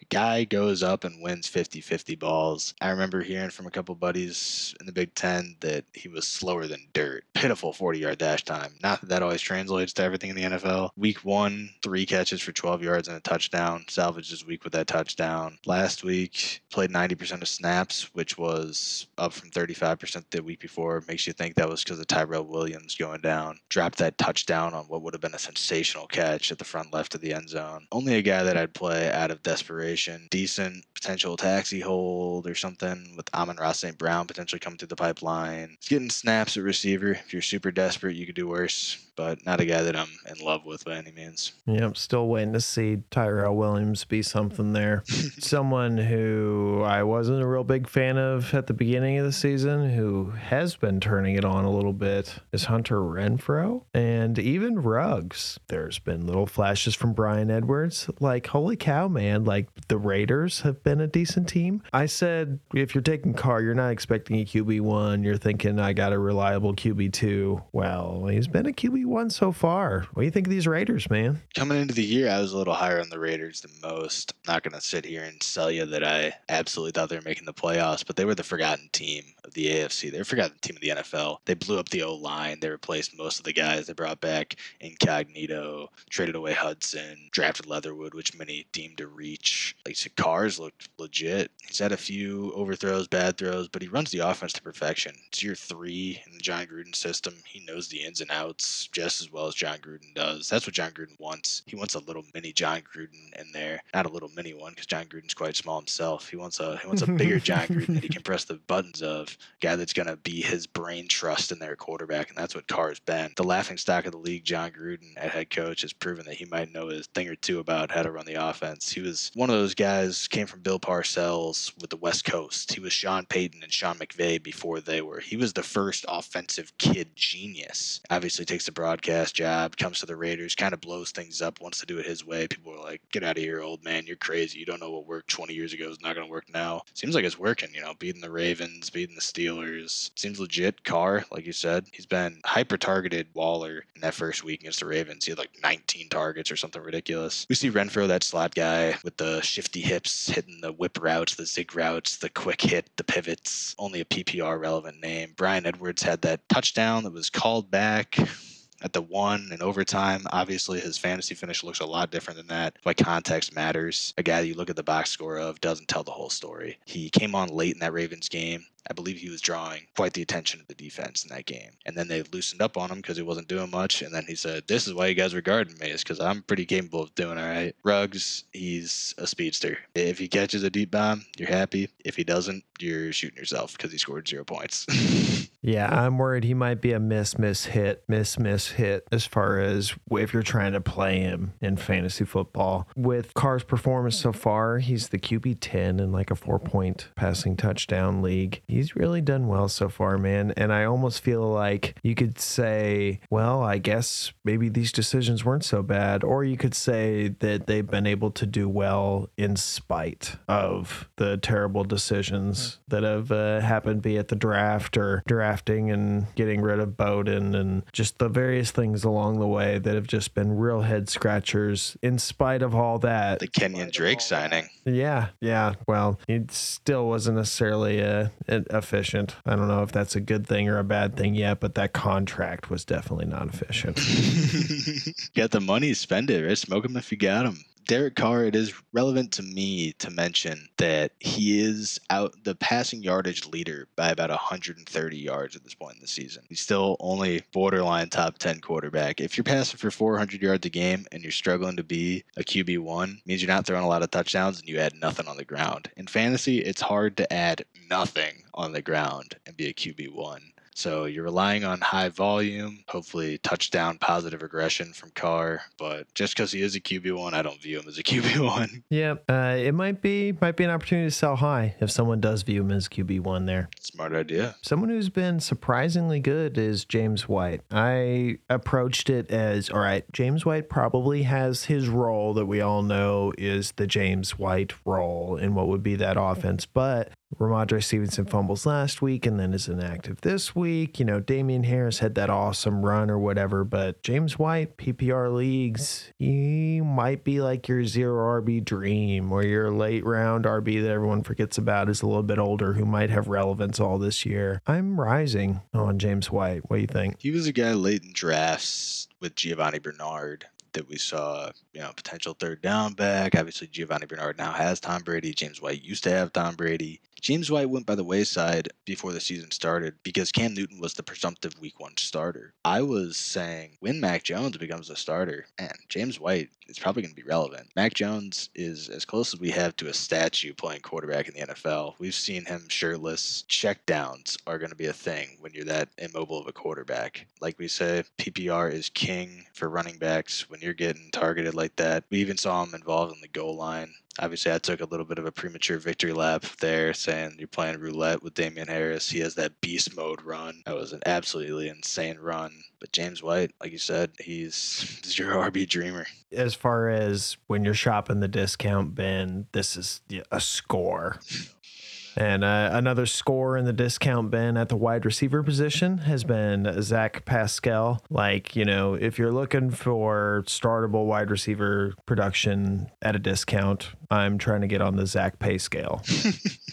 A guy goes up and wins 50 50 balls. I remember hearing from a couple buddies in the Big Ten that he was slower than dirt. Pitiful 40 yard dash time. Not that that always translates to everything in the NFL. Week one, three catches for 12 yards and a touchdown. Salvaged his week with that touchdown. Last week, played 90% of snaps, which was up from 35% the week before. Makes you think that was because of Tyrell Williams going down dropped that touchdown on what would have been a sensational catch at the front left of the end zone. Only a guy that I'd play out of desperation. Decent potential taxi hold or something with Amon-Ra St. Brown potentially coming through the pipeline. He's getting snaps at receiver. If you're super desperate, you could do worse but not a guy that I'm in love with by any means.
Yep, still waiting to see Tyrell Williams be something there. Someone who I wasn't a real big fan of at the beginning of the season, who has been turning it on a little bit, is Hunter And even Ruggs. There's been little flashes from Bryan Edwards. Like, holy cow, man, like the Raiders have been a decent team. I said, if you're taking Carr, you're not expecting a QB1. You're thinking, I got a reliable QB2. Well, he's been a QB one so far. What do you think of these Raiders, man?
Coming into the year, I was a little higher on the Raiders than most. I'm not going to sit here and sell you that I absolutely thought they were making the playoffs, but they were the forgotten team of the AFC. They were forgotten team of the NFL. They blew up the O line. They replaced most of the guys. They brought back Incognito, traded away Hudson, drafted Leatherwood, which many deemed a reach. Like said, Carr's looked legit. He's had a few overthrows, bad throws, but he runs the offense to perfection. It's year three in the Jon Gruden system. He knows the ins and outs just as well as Jon Gruden does. That's what Jon Gruden wants. He wants a little mini Jon Gruden in there, not a little mini one because Jon Gruden's quite small himself. He wants a he wants a bigger Jon Gruden that he can press the buttons of. Guy that's gonna be his brain trust in their quarterback, and that's what Carr's been. The laughing stock of the league, Jon Gruden at head coach, has proven that he might know a thing or two about how to run the offense. He was one of those guys came from Bill Parcells with the West Coast. He was Sean Payton and Sean McVay before they were. He was the first offensive kid genius. Obviously takes the broadcast job, comes to the Raiders, kind of blows things up, wants to do it his way. People are like, "Get out of here, old man! You're crazy. You don't know what worked 20 years ago is not going to work now." Seems like it's working. You know, beating the Ravens, beating the Steelers. Seems legit. Carr, like you said, he's been hyper targeted. Waller in that first week against the Ravens, he had like 19 targets or something ridiculous. We see Renfrow, that slot guy with the shifty hips, hitting the whip routes, the zig routes, the quick hit, the pivots. Only a PPR relevant name. Bryan Edwards had that touchdown that was called back at the one in overtime. Obviously, his fantasy finish looks a lot different than that. Why context matters. A guy you look at the box score of doesn't tell the whole story. He came on late in that Ravens game. I believe he was drawing quite the attention of the defense in that game. And then they loosened up on him because he wasn't doing much. And then he said, This is why you guys were guarding me, is because I'm pretty capable of doing all right. Ruggs, he's a speedster. If he catches a deep bomb, you're happy. If he doesn't, you're shooting yourself because he scored zero points.
yeah, I'm worried he might be a miss, miss, hit, miss, miss, hit as far as if you're trying to play him in fantasy football. With Carr's performance so far, he's the QB 10 in like a four point passing touchdown league. He's really done well so far, man. And I almost feel like you could say, well, I guess maybe these decisions weren't so bad. Or you could say that they've been able to do well in spite of the terrible decisions that have uh, happened, be it the draft or drafting and getting rid of Bowden and just the various things along the way that have just been real head scratchers in spite of all that.
The Kenyon Drake signing.
Yeah, yeah. Well, it still wasn't necessarily uh, efficient. I don't know if that's a good thing or a bad thing yet, but that contract was definitely not efficient.
Get the money, spend it, right? Smoke them if you got them. Derek Carr, it is relevant to me to mention that he is out the passing yardage leader by about 130 yards at this point in the season. He's still only borderline top 10 quarterback. If you're passing for 400 yards a game and you're struggling to be a QB1, means you're not throwing a lot of touchdowns and you add nothing on the ground. In fantasy, it's hard to add nothing on the ground and be a QB1. So you're relying on high volume, hopefully touchdown positive regression from Carr. But just because he is a QB one, I don't view him as a QB one.
Yeah, uh, it might be might be an opportunity to sell high if someone does view him as QB one there.
Smart idea.
Someone who's been surprisingly good is James White. I approached it as all right. James White probably has his role that we all know is the James White role in what would be that offense, but Rhamondre Stevenson fumbles last week and then is inactive this week. You know, Damien Harris had that awesome run or whatever, but James White, PPR leagues, he might be like your zero RB dream or your late round RB that everyone forgets about is a little bit older who might have relevance all this year. I'm rising on James White. What do you think?
He was a guy late in drafts with Giovani Bernard that we saw, you know, potential third down back. Obviously, Giovani Bernard now has Tom Brady. James White used to have Tom Brady. James White went by the wayside before the season started because Cam Newton was the presumptive week one starter. I was saying when Mac Jones becomes a starter, and James White is probably going to be relevant. Mac Jones is as close as we have to a statue playing quarterback in the NFL. We've seen him shirtless. Checkdowns are going to be a thing when you're that immobile of a quarterback. Like we say, PPR is king for running backs when you're getting targeted like that. We even saw him involved in the goal line obviously I took a little bit of a premature victory lap there, saying you're playing roulette with Damien Harris. He has that beast mode run. That was an absolutely insane run. But James White, like you said, he's, he's your RB dreamer.
As far as when you're shopping the discount bin, this is a score. And uh, another score in the discount bin at the wide receiver position has been Zach Pascal. Like, you know, if you're looking for startable wide receiver production at a discount, I'm trying to get on the Zach pay scale.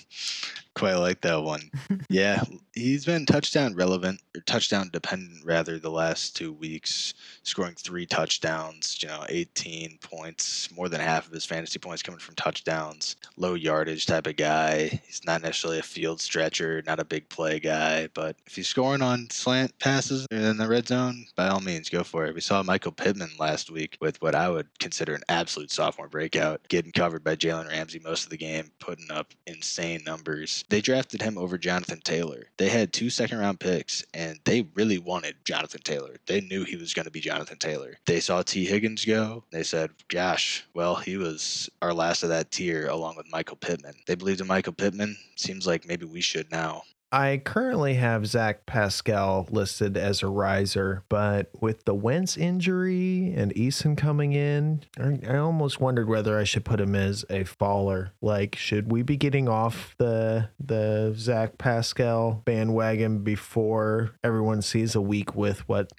Quite like that one. yeah, he's been touchdown relevant or touchdown dependent rather the last two weeks, scoring three touchdowns, you know, 18 points, more than half of his fantasy points coming from touchdowns. Low yardage type of guy. He's not necessarily a field stretcher, not a big play guy, but if he's scoring on slant passes in the red zone, by all means, go for it. We saw Michael Pittman last week with what I would consider an absolute sophomore breakout, getting covered by Jalen Ramsey most of the game, putting up insane numbers. They drafted him over Jonathan Taylor. They had two second round picks and they really wanted Jonathan Taylor. They knew he was going to be Jonathan Taylor. They saw T. Higgins go. They said, gosh, well, he was our last of that tier along with Michael Pittman. They believed in Michael Pittman. Seems like maybe we should now.
I currently have Zach Pascal listed as a riser, but with the Wentz injury and Eason coming in, I, I, almost wondered whether I should put him as a faller. Like, should we be getting off the the Zach Pascal bandwagon before everyone sees a week with what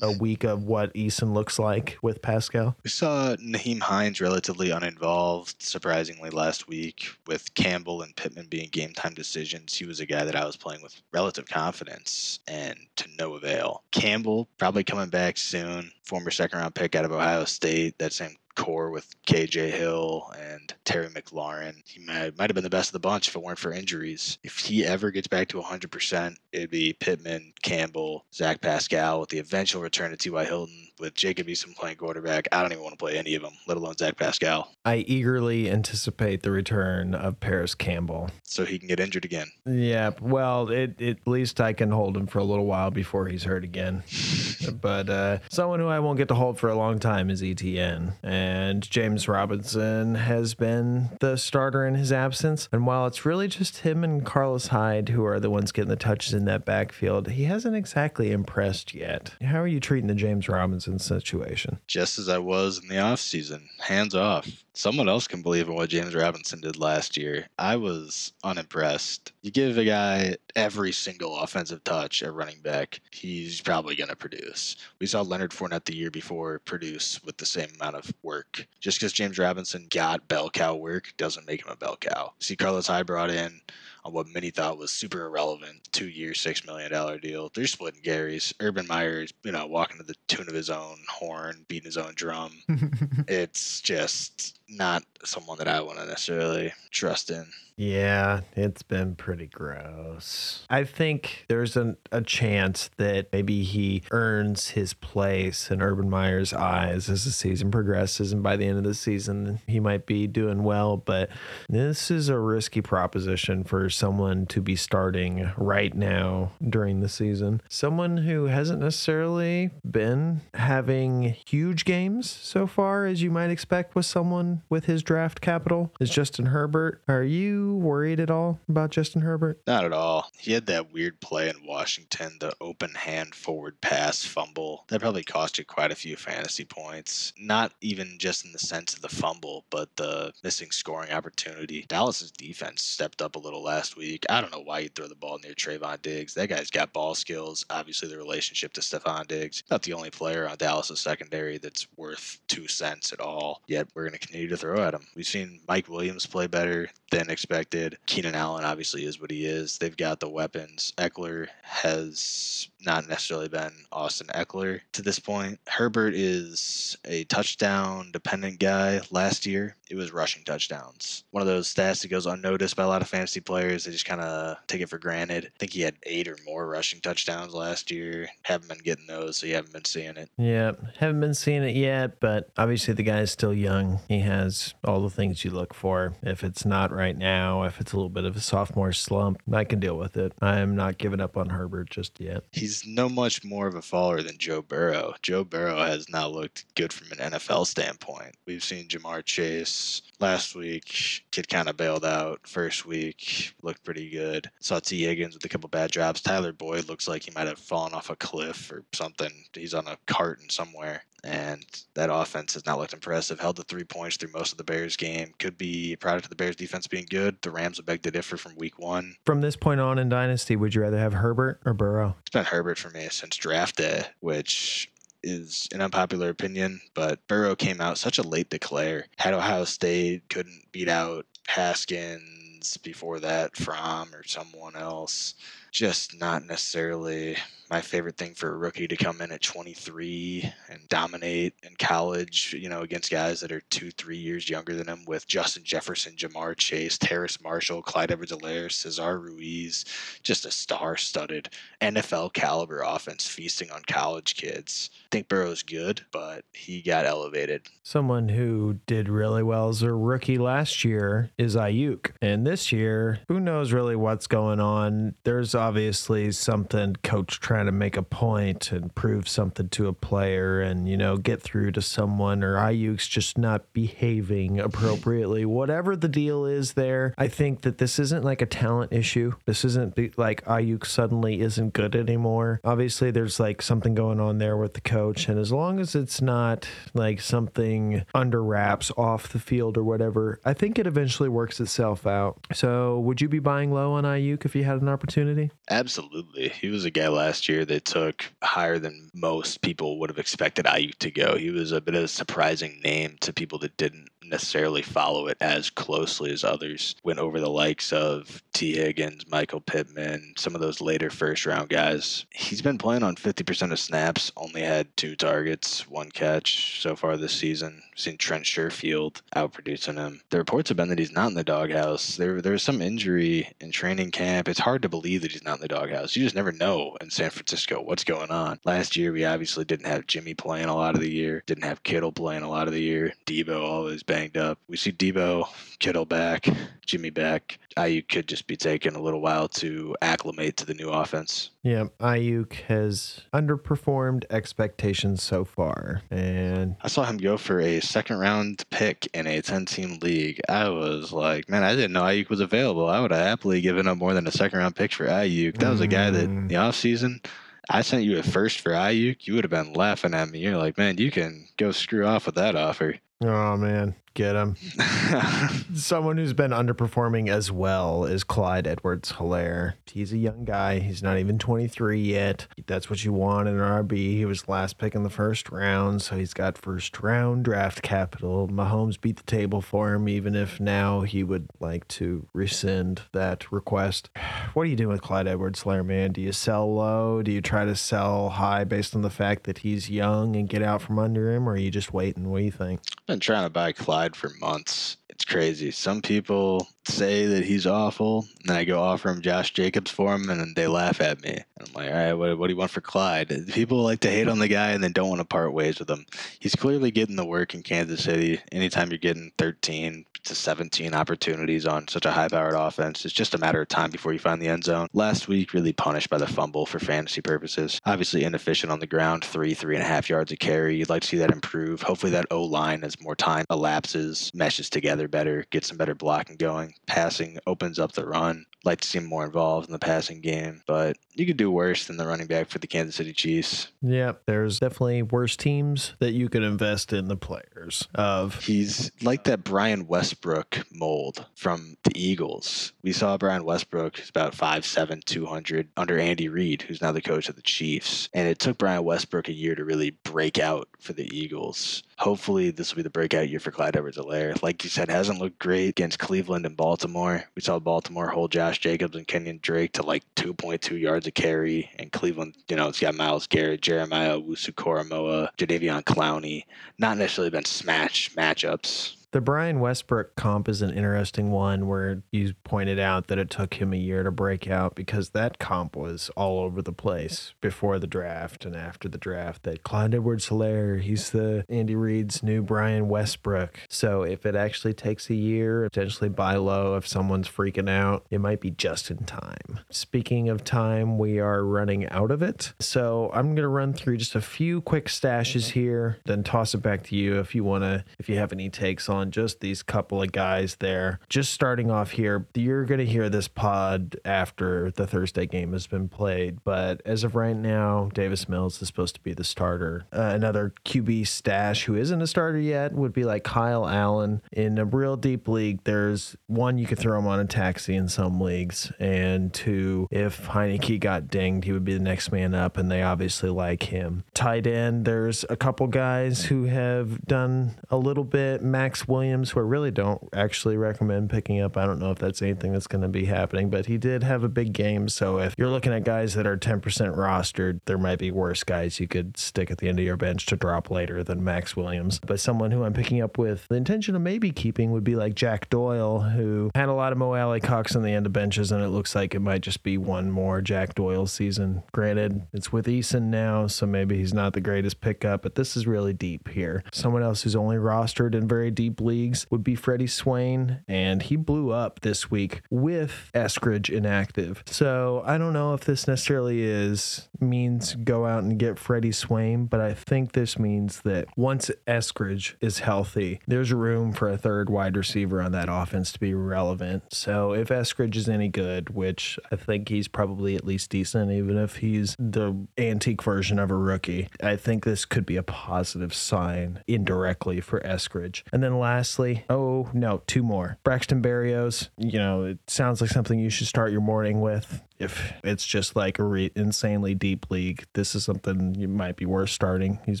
a week of what Eason looks like with Pascal?
We saw Nyheim Hines relatively uninvolved, surprisingly last week with Campbell and Pittman being game time decisions. He was a guy that I was was playing with relative confidence and to no avail. Campbell probably coming back soon, former second round pick out of Ohio State. That same core with KJ Hill and Terry McLaurin. He might, might have been the best of the bunch if it weren't for injuries. If he ever gets back to 100%, it'd be Pittman, Campbell, Zach Pascal with the eventual return of T.Y. Hilton with Jacob Eason playing quarterback. I don't even want to play any of them, let alone Zach Pascal.
I eagerly anticipate the return of Parris Campbell.
So he can get injured again.
Yeah, well, it, it, at least I can hold him for a little while before he's hurt again. but uh, someone who I won't get to hold for a long time is ETN. And James Robinson has been the starter in his absence. And while it's really just him and Carlos Hyde who are the ones getting the touches in that backfield, he hasn't exactly impressed yet. How are you treating the James Robinson situation?
Just as I was in the offseason, hands off. Someone else can believe in what James Robinson did last year. I was unimpressed. You give a guy every single offensive touch at running back, he's probably going to produce. We saw Leonard Fournette the year before produce with the same amount of work. Just because James Robinson got bell cow work doesn't make him a bell cow. See, Carlos Hyde brought in on what many thought was super irrelevant two year, $6 million deal. They're splitting Gary's. Urban Meyer's, you know, walking to the tune of his own horn, beating his own drum. it's just not someone that I want to necessarily trust in.
Yeah, it's been pretty gross. I think there's an, a chance that maybe he earns his place in Urban Meyer's eyes as the season progresses, and by the end of the season, he might be doing well. But this is a risky proposition for someone to be starting right now during the season. Someone who hasn't necessarily been having huge games so far, as you might expect with someone with his draft capital, is Justin Herbert. Are you? worried at all about Justin Herbert?
Not at all. He had that weird play in Washington, the open hand forward pass fumble. That probably cost you quite a few fantasy points. Not even just in the sense of the fumble, but the missing scoring opportunity. Dallas's defense stepped up a little last week. I don't know why you throw the ball near Trevon Diggs. That guy's got ball skills. Obviously, the relationship to Stefon Diggs. Not the only player on Dallas's secondary that's worth two cents at all. Yet we're going to continue to throw at him. We've seen Mike Williams play better than expected. Keenan Allen obviously is what he is. They've got the weapons. Ekeler has not necessarily been Austin Ekeler to this point. Herbert is a touchdown dependent guy. Last year, it was rushing touchdowns. One of those stats that goes unnoticed by a lot of fantasy players. They just kind of take it for granted. I think he had eight or more rushing touchdowns last year. Haven't been getting those, so you haven't been seeing it.
Yeah, haven't been seeing it yet, but obviously the guy's still young. He has all the things you look for. If it's not right now, if it's a little bit of a sophomore slump, I can deal with it. I am not giving up on Herbert just yet.
He's no much more of a faller than Joe Burrow. Joe Burrow has not looked good from an NFL standpoint. We've seen Ja'Marr Chase last week, kid kind of bailed out. First week looked pretty good. Saw Tee Higgins with a couple bad drops. Tyler Boyd looks like he might have fallen off a cliff or something. He's on a carton somewhere and that offense has not looked impressive. Held the three points through most of the Bears game. Could be a product of the Bears defense being good. The Rams would beg to differ from week one.
From this point on in Dynasty, would you rather have Herbert or Burrow?
It's been Herbert for me since draft day, which is an unpopular opinion, but Burrow came out such a late declare. Had Ohio State, couldn't beat out Haskins before that, Fromm or someone else. Just not necessarily my favorite thing for a rookie to come in at 23 and dominate in college, you know, against guys that are two, three years younger than him with Justin Jefferson, Ja'Marr Chase, Terrace Marshall, Clyde Edwards-Helaire, Cesar Ruiz, just a star-studded NFL caliber offense feasting on college kids. I think Burrow's good, but he got elevated.
Someone who did really well as a rookie last year is Aiyuk. And this year, who knows really what's going on? There's obviously something coach trying to make a point and prove something to a player and, you know, get through to someone, or Aiyuk's just not behaving appropriately. Whatever the deal is there, I think that this isn't like a talent issue. This isn't be, like Aiyuk suddenly isn't good anymore. Obviously, there's like something going on there with the coach. And as long as it's not like something under wraps off the field or whatever, I think it eventually works itself out. So, would you be buying low on Aiyuk if you had an opportunity?
Absolutely. He was a guy last year that took higher than most people would have expected Aiyuk to go. He was a bit of a surprising name to people that didn't necessarily follow it as closely as others. Went over the likes of T. Higgins, Michael Pittman, some of those later first round guys. He's been playing on 50% of snaps, only had two targets, one catch so far this season. seen Trent Sherfield outproducing him. The reports have been that he's not in the doghouse. There, there was some injury in training camp. It's hard to believe that he's not in the doghouse. You just never know in San Francisco what's going on. Last year, we obviously didn't have Jimmy playing a lot of the year, didn't have Kittle playing a lot of the year. Deebo always banged up. We see Deebo, Kittle back, Jimmy back. Aiyuk could just be taking a little while to acclimate to the new offense.
Yeah, Aiyuk has underperformed expectations so far, and
I saw him go for a second round pick in a 10 team league. I was like, man, I didn't know Aiyuk was available. I would have happily given up more than a second round pick for Aiyuk. That was a guy that in the offseason, I sent you a first for Aiyuk. You would have been laughing at me. You're like, man, you can go screw off with that offer.
Oh man, get him. Someone who's been underperforming as well is Clyde Edwards Helaire. He's a young guy. He's not even 23 yet. That's what you want in an RB. He was last pick in the first round, so he's got first round draft capital. Mahomes beat the table for him, even if now he would like to rescind that request. What are you doing with Clyde Edwards Helaire, man? Do you sell low? Do you try to sell high based on the fact that he's young and get out from under him, or are you just waiting? What do you think?
Uh, Been trying to buy Clyde for months. It's crazy. Some people say that he's awful, and then I go offer him Josh Jacobs for him, and they laugh at me. I'm like, all right, what, what do you want for Clyde? People like to hate on the guy and then don't want to part ways with him. He's clearly getting the work in Kansas City. Anytime you're getting 13 to 17 opportunities on such a high powered offense, it's just a matter of time before you find the end zone. Last week, really punished by the fumble for fantasy purposes. Obviously, inefficient on the ground, three, three and a half yards a carry. You'd like to see that improve. Hopefully, that O line, as more time elapses, meshes together better, gets some better blocking going. Passing opens up the run. Like to see him more involved in the passing game, but you could do worse than the running back for the Kansas City Chiefs.
Yep, there's definitely worse teams that you could invest in the players of.
He's like that Brian Westbrook mold from the Eagles. We saw Brian Westbrook, who's about 5'7, 200, under Andy Reid, who's now the coach of the Chiefs. And it took Brian Westbrook a year to really break out for the Eagles. Hopefully, this will be the breakout year for Clyde Edwards Helaire. Like you said, hasn't looked great against Cleveland and Baltimore. We saw Baltimore hold Josh Jacobs and Kenyon Drake to like 2.2 yards a carry. And Cleveland, you know, it's got Myles Garrett, Jeremiah Wusu Koromoa, Jadeveon Clowney. Not necessarily been smash matchups.
The Brian Westbrook comp is an interesting one where you pointed out that it took him a year to break out because that comp was all over the place before the draft and after the draft. That Clyde Edwards Helaire, he's the Andy Reid's new Brian Westbrook. So if it actually takes a year, potentially buy low if someone's freaking out, it might be just in time. Speaking of time, we are running out of it. So I'm going to run through just a few quick stashes here, then toss it back to you if you want to, if you have any takes on just these couple of guys there. Just starting off here, you're going to hear this pod after the Thursday game has been played, but as of right now, Davis Mills is supposed to be the starter. Uh, another QB stash who isn't a starter yet would be like Kyle Allen. In a real deep league, there's one, you could throw him on a taxi in some leagues, and two, if Heinicke got dinged, he would be the next man up, and they obviously like him. Tight end, there's a couple guys who have done a little bit. Max Williams, who I really don't actually recommend picking up. I don't know if that's anything that's going to be happening, but he did have a big game. So if you're looking at guys that are 10% rostered, there might be worse guys you could stick at the end of your bench to drop later than Maxx Williams. But someone who I'm picking up with the intention of maybe keeping would be like Jack Doyle, who had a lot of Mo Alie-Cox on the end of benches, and it looks like it might just be one more Jack Doyle season. Granted, it's with Eason now, so maybe he's not the greatest pickup, but this is really deep here. Someone else who's only rostered in very deep leagues would be Freddie Swain, and he blew up this week with Eskridge inactive. So I don't know if this necessarily is means go out and get Freddie Swain, but I think this means that once Eskridge is healthy, there's room for a third wide receiver on that offense to be relevant. So if Eskridge is any good, which I think he's probably at least decent, even if he's the antique version of a rookie, I think this could be a positive sign indirectly for Eskridge. And then lastly, oh no, two more. Braxton Berrios, you know, it sounds like something you should start your morning with. If it's just like a re- insanely deep league, this is something you might be worth starting. He's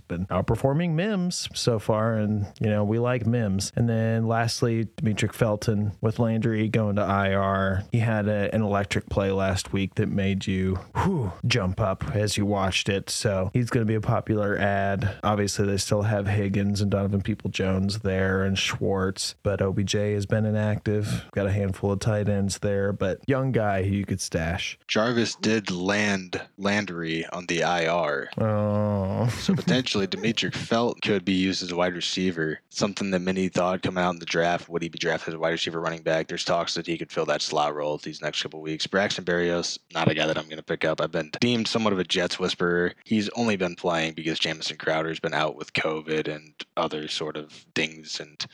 been outperforming Mims so far, and you know we like Mims. And then lastly, Demetric Felton with Landry going to IR. He had a, an electric play last week that made you whew, jump up as you watched it. So he's going to be a popular ad. Obviously, they still have Higgins and Donovan Peoples-Jones there and Schwartz, but OBJ has been inactive. Got a handful of tight ends there, but young guy who you could stash.
Jarvis did land Landry on the IR.
Oh,
So potentially Demetric Felt could be used as a wide receiver. Something that many thought coming out in the draft. Would he be drafted as a wide receiver running back? There's talks that he could fill that slot role these next couple weeks. Braxton Berrios, not a guy that I'm going to pick up. I've been deemed somewhat of a Jets whisperer. He's only been playing because Jamison Crowder's been out with COVID and other sort of things and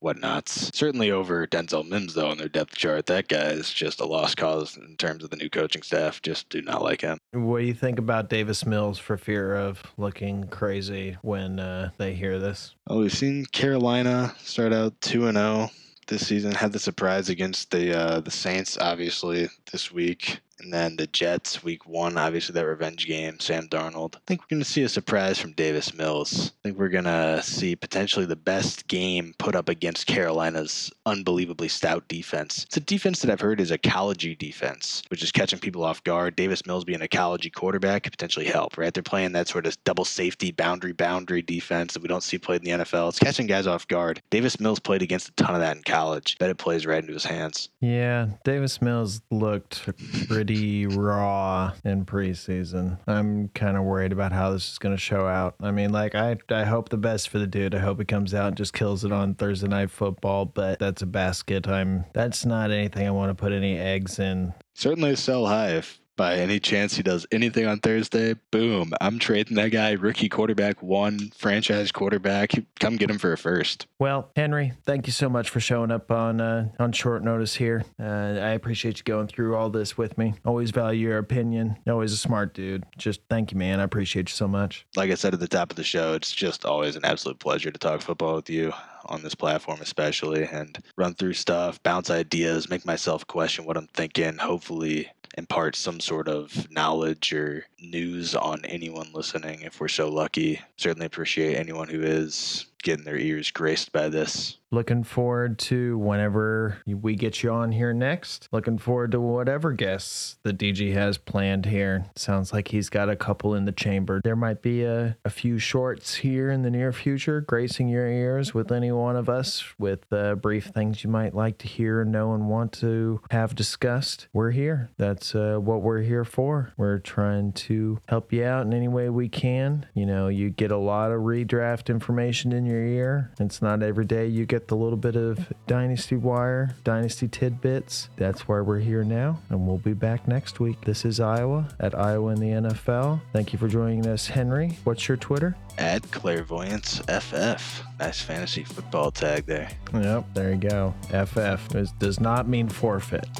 whatnots. Certainly over Denzel Mims, though, on their depth chart. That guy is just a lost cause in terms of the new coaching staff. Just do not like him.
what do you think about Davis Mills for fear of looking crazy when uh, they hear this?
Well, we've seen Carolina start out two and zero this season. Had the surprise against the uh, the Saints, obviously this week, and then the Jets week one. Obviously that revenge game. Sam Darnold. I think we're going to see a surprise from Davis Mills. I think we're going to see potentially the best game put up against Carolina's unbelievably stout defense. It's a defense that I've heard is a collegey defense, which is catching people off guard. Davis Mills being a collegey quarterback could potentially help. Right? They're playing that sort of double safety boundary boundary defense that we don't see played in the NFL. It's catching guys off guard. Davis Mills played against a ton of that in college. Bet it plays right into his hands.
Yeah, Davis Mills looked pretty raw in preseason. I'm kind of worried about how this is going to show out. I mean, like I I hope the best for the dude. I hope he comes out and just kills it on Thursday night football, but that's a basket. I'm that's not anything I want to put any eggs in.
Certainly sell high if by any chance he does anything on Thursday. Boom. I'm trading that guy, rookie quarterback, one franchise quarterback. Come get him for a first.
Well, Henry, thank you so much for showing up on uh, on short notice here. Uh, I appreciate you going through all this with me. Always value your opinion. Always a smart dude. Just thank you, man. I appreciate you so much.
Like I said at the top of the show, it's just always an absolute pleasure to talk football with you on this platform, especially, and run through stuff, bounce ideas, make myself question what I'm thinking, hopefully impart some sort of knowledge or news on anyone listening if we're so lucky. Certainly appreciate anyone who is getting their ears graced by this.
Looking forward to whenever we get you on here next. Looking forward to whatever guests the DG has planned here. Sounds like he's got a couple in the chamber. There might be a, a few shorts here in the near future, gracing your ears with any one of us with uh, brief things you might like to hear, know, and want to have discussed. We're here. That's uh, what we're here for. We're trying to help you out in any way we can. You know, you get a lot of redraft information in your ear. It's not every day you get the little bit of Dynasty Wire, Dynasty tidbits. That's why we're here now, and we'll be back next week. This is Iowa at Iowa in the NFL. Thank you for joining us, Henry. What's your Twitter?
At Clairvoyance FF. Nice fantasy football tag there.
Yep, there you go. FF does not mean forfeit.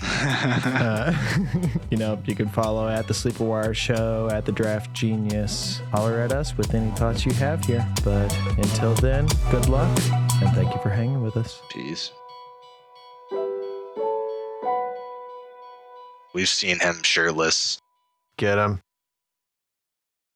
Uh, you know, you can follow at the Sleeper Wire Show, at the Draft Genius. Holler at us with any thoughts you have here. But until then, good luck, and thank you for hanging with us.
Peace. We've seen him shirtless
Get him.